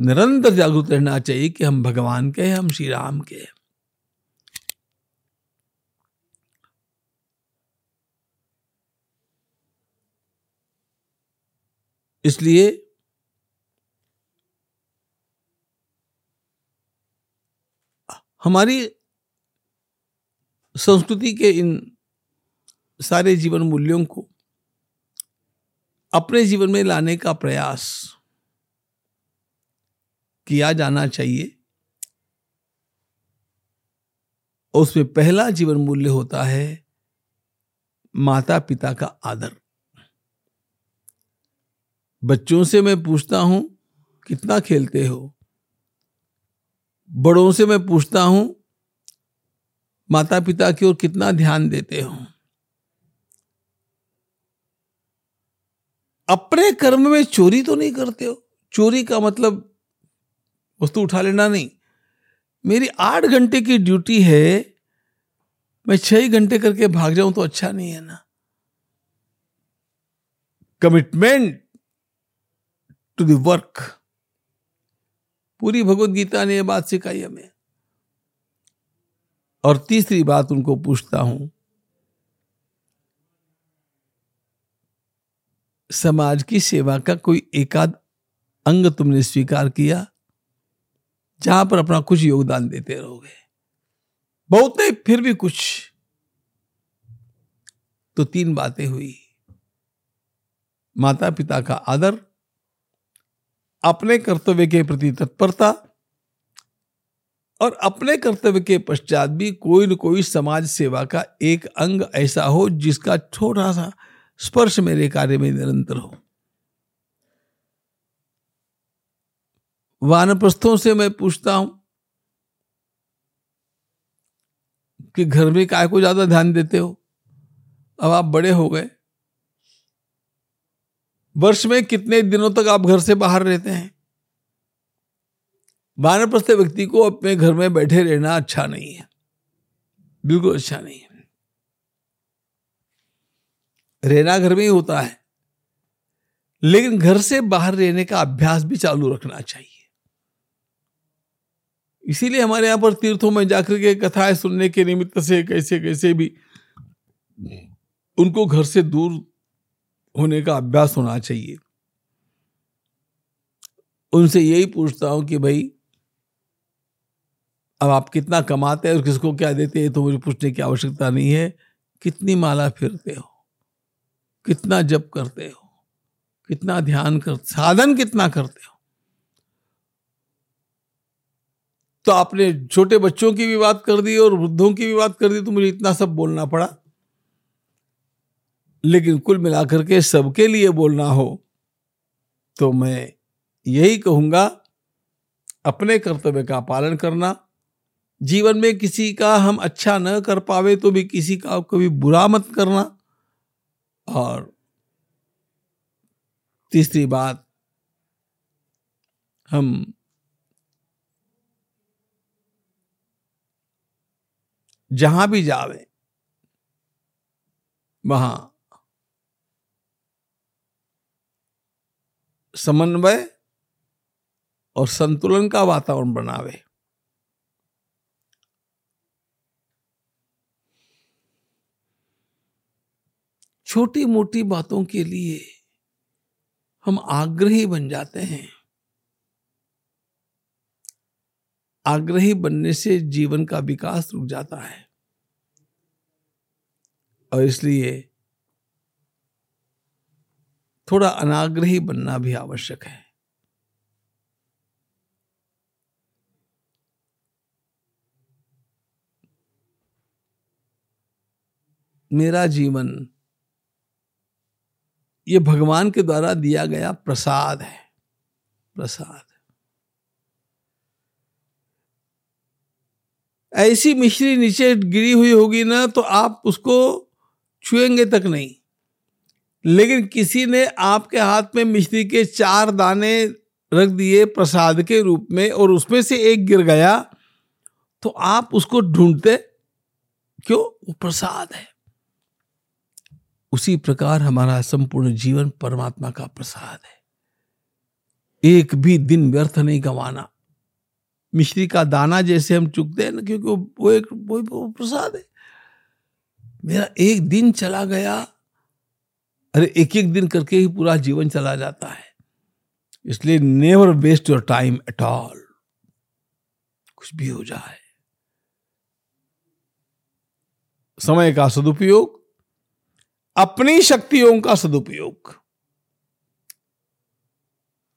निरंतर जागरूक रहना चाहिए कि हम भगवान के हैं, हम श्री राम के हैं। इसलिए हमारी संस्कृति के इन सारे जीवन मूल्यों को अपने जीवन में लाने का प्रयास किया जाना चाहिए उसमें पहला जीवन मूल्य होता है माता पिता का आदर। बच्चों से मैं पूछता हूँ, कितना खेलते हो? बड़ों से मैं पूछता हूँ माता पिता की ओर कितना ध्यान देते हो? अपने कर्म में चोरी तो नहीं करते हो? चोरी का मतलब वस्तु उठा लेना नहीं। मेरी आठ घंटे की ड्यूटी है, मैं छह घंटे करके भाग जाऊँ तो अच्छा नहीं है ना। कमिटमेंट टू द वर्क पूरी भगवत गीता ने यह बात सिखाई हमें। और तीसरी बात उनको पूछता हूँ, समाज की सेवा का कोई एकाध अंग तुमने स्वीकार किया, जहाँ पर अपना कुछ योगदान देते रहोगे? बहुत नहीं, फिर भी कुछ। तो तीन बातें हुई। माता पिता का आदर अपने कर्तव्य के प्रति तत्परता और अपने कर्तव्य के पश्चात भी कोई न कोई समाज सेवा का एक अंग ऐसा हो जिसका छोटा सा स्पर्श मेरे कार्य में निरंतर हो। वानप्रस्थों से मैं पूछता हूँ कि घर में काय को ज़्यादा ध्यान देते हो? अब आप बड़े हो गए। वर्ष में कितने दिनों तक आप घर से बाहर रहते हैं? वानप्रस्थ व्यक्ति को अपने घर में बैठे रहना अच्छा नहीं है। बिल्कुल अच्छा नहीं है। रहना घर में ही होता है। लेकिन घर से बाहर रहने का अभ्यास भी चालू रखना चाहिए। इसीलिए हमारे यहाँ पर तीर्थों में जाकर के कथाएँ सुनने के निमित्त से, कैसे कैसे भी, उनको घर से दूर होने का अभ्यास होना चाहिए। उनसे यही पूछता हूँ कि भाई, अब आप कितना कमाते हैं और किसको क्या देते हैं तो मुझे पूछने की आवश्यकता नहीं है। कितनी माला फिरते हो? कितना जप करते हो? कितना ध्यान कर, साधन कितना करते हो? तो आपने छोटे बच्चों की भी बात कर दी और वृद्धों की भी बात कर दी तो मुझे इतना सब बोलना पड़ा। लेकिन कुल मिलाकर के सबके लिए बोलना हो तो मैं यही कहूँगा, अपने कर्तव्य का पालन करना। जीवन में किसी का हम अच्छा न कर पावे तो भी किसी का कभी बुरा मत करना। और तीसरी बात, हम जहाँ भी जावे, वहाँ समन्वय और संतुलन का वातावरण बनावे। छोटी मोटी बातों के लिए हम आग्रही बन जाते हैं। आग्रही बनने से जीवन का विकास रुक जाता है। और इसलिए थोड़ा अनाग्रही बनना भी आवश्यक है। मेरा जीवन, ये भगवान के द्वारा दिया गया प्रसाद है। प्रसाद। ऐसी मिश्री नीचे गिरी हुई होगी ना तो आप उसको छुएँगे तक नहीं। लेकिन किसी ने आपके हाथ में मिश्री के चार दाने रख दिए प्रसाद के रूप में और उसमें से एक गिर गया तो आप उसको ढूंढते, क्यों? वो प्रसाद है। उसी प्रकार हमारा संपूर्ण जीवन परमात्मा का प्रसाद है। एक भी दिन व्यर्थ नहीं गंवाना। मिश्री का दाना जैसे हम चुकते हैं ना, क्योंकि वो एक वो प्रसाद है। मेरा एक दिन चला गया अरे एक एक दिन करके ही पूरा जीवन चला जाता है। इसलिए never waste your time at all कुछ भी हो जाए। समय का सदुपयोग, अपनी शक्तियों का सदुपयोग।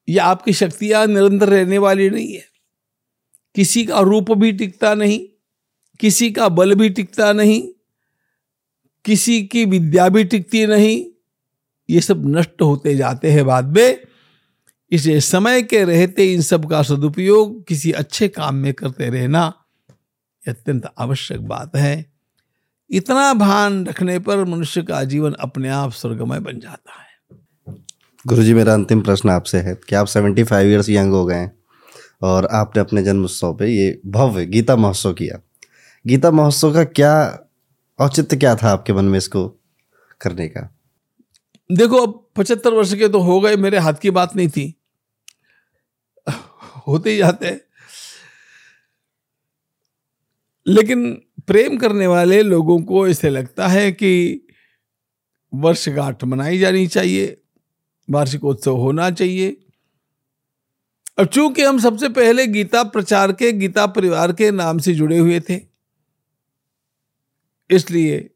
ये आपकी शक्तियाँ निरंतर रहने वाली नहीं है। किसी का रूप भी टिकता नहीं, किसी का बल भी टिकता नहीं, किसी की विद्या भी टिकती नहीं ये सब नष्ट होते जाते हैं बाद में। इसे समय के रहते इन सब का सदुपयोग किसी अच्छे काम में करते रहना अत्यंत आवश्यक बात है। इतना भान रखने पर मनुष्य का जीवन अपने आप स्वर्गमय बन जाता है। गुरु जी मेरा अंतिम प्रश्न आपसे है। कि आप सेवेंटी फाइव ईयर्स यंग हो गए और आपने अपने जन्म उत्सव पे ये भव्य गीता महोत्सव किया। गीता महोत्सव का क्या औचित्य क्या था आपके मन में इसको करने का? देखो, अब पचहत्तर वर्ष के तो हो गए, मेरे हाथ की बात नहीं थी। होते ही जाते लेकिन प्रेम करने वाले लोगों को ऐसे लगता है कि वर्षगांठ मनाई जानी चाहिए, वार्षिकोत्सव होना चाहिए। अब चूँकि हम सबसे पहले गीता प्रचार के, गीता परिवार के नाम से जुड़े हुए थे, इसलिए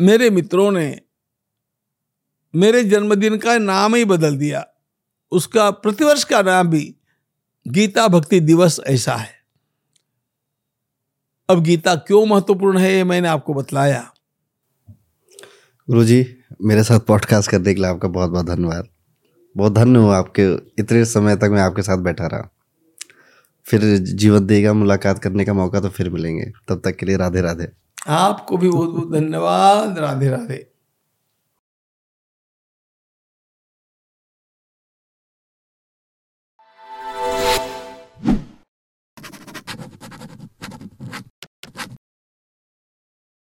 मेरे मित्रों ने मेरे जन्मदिन का नाम ही बदल दिया। उसका प्रतिवर्ष का नाम भी गीता भक्ति दिवस ऐसा है। अब गीता क्यों महत्वपूर्ण है ये मैंने आपको बतलाया। गुरु जी मेरे साथ पॉडकास्ट करने के लिए आपका बहुत बहुत धन्यवाद। बहुत धन्य हूँ आपके इतने समय तक मैं आपके साथ बैठा रहा। फिर जीवन देगा, मुलाकात करने का मौका तो फिर मिलेंगे। तब तक के लिए राधे राधे। आपको भी बहुत बहुत धन्यवाद। राधे राधे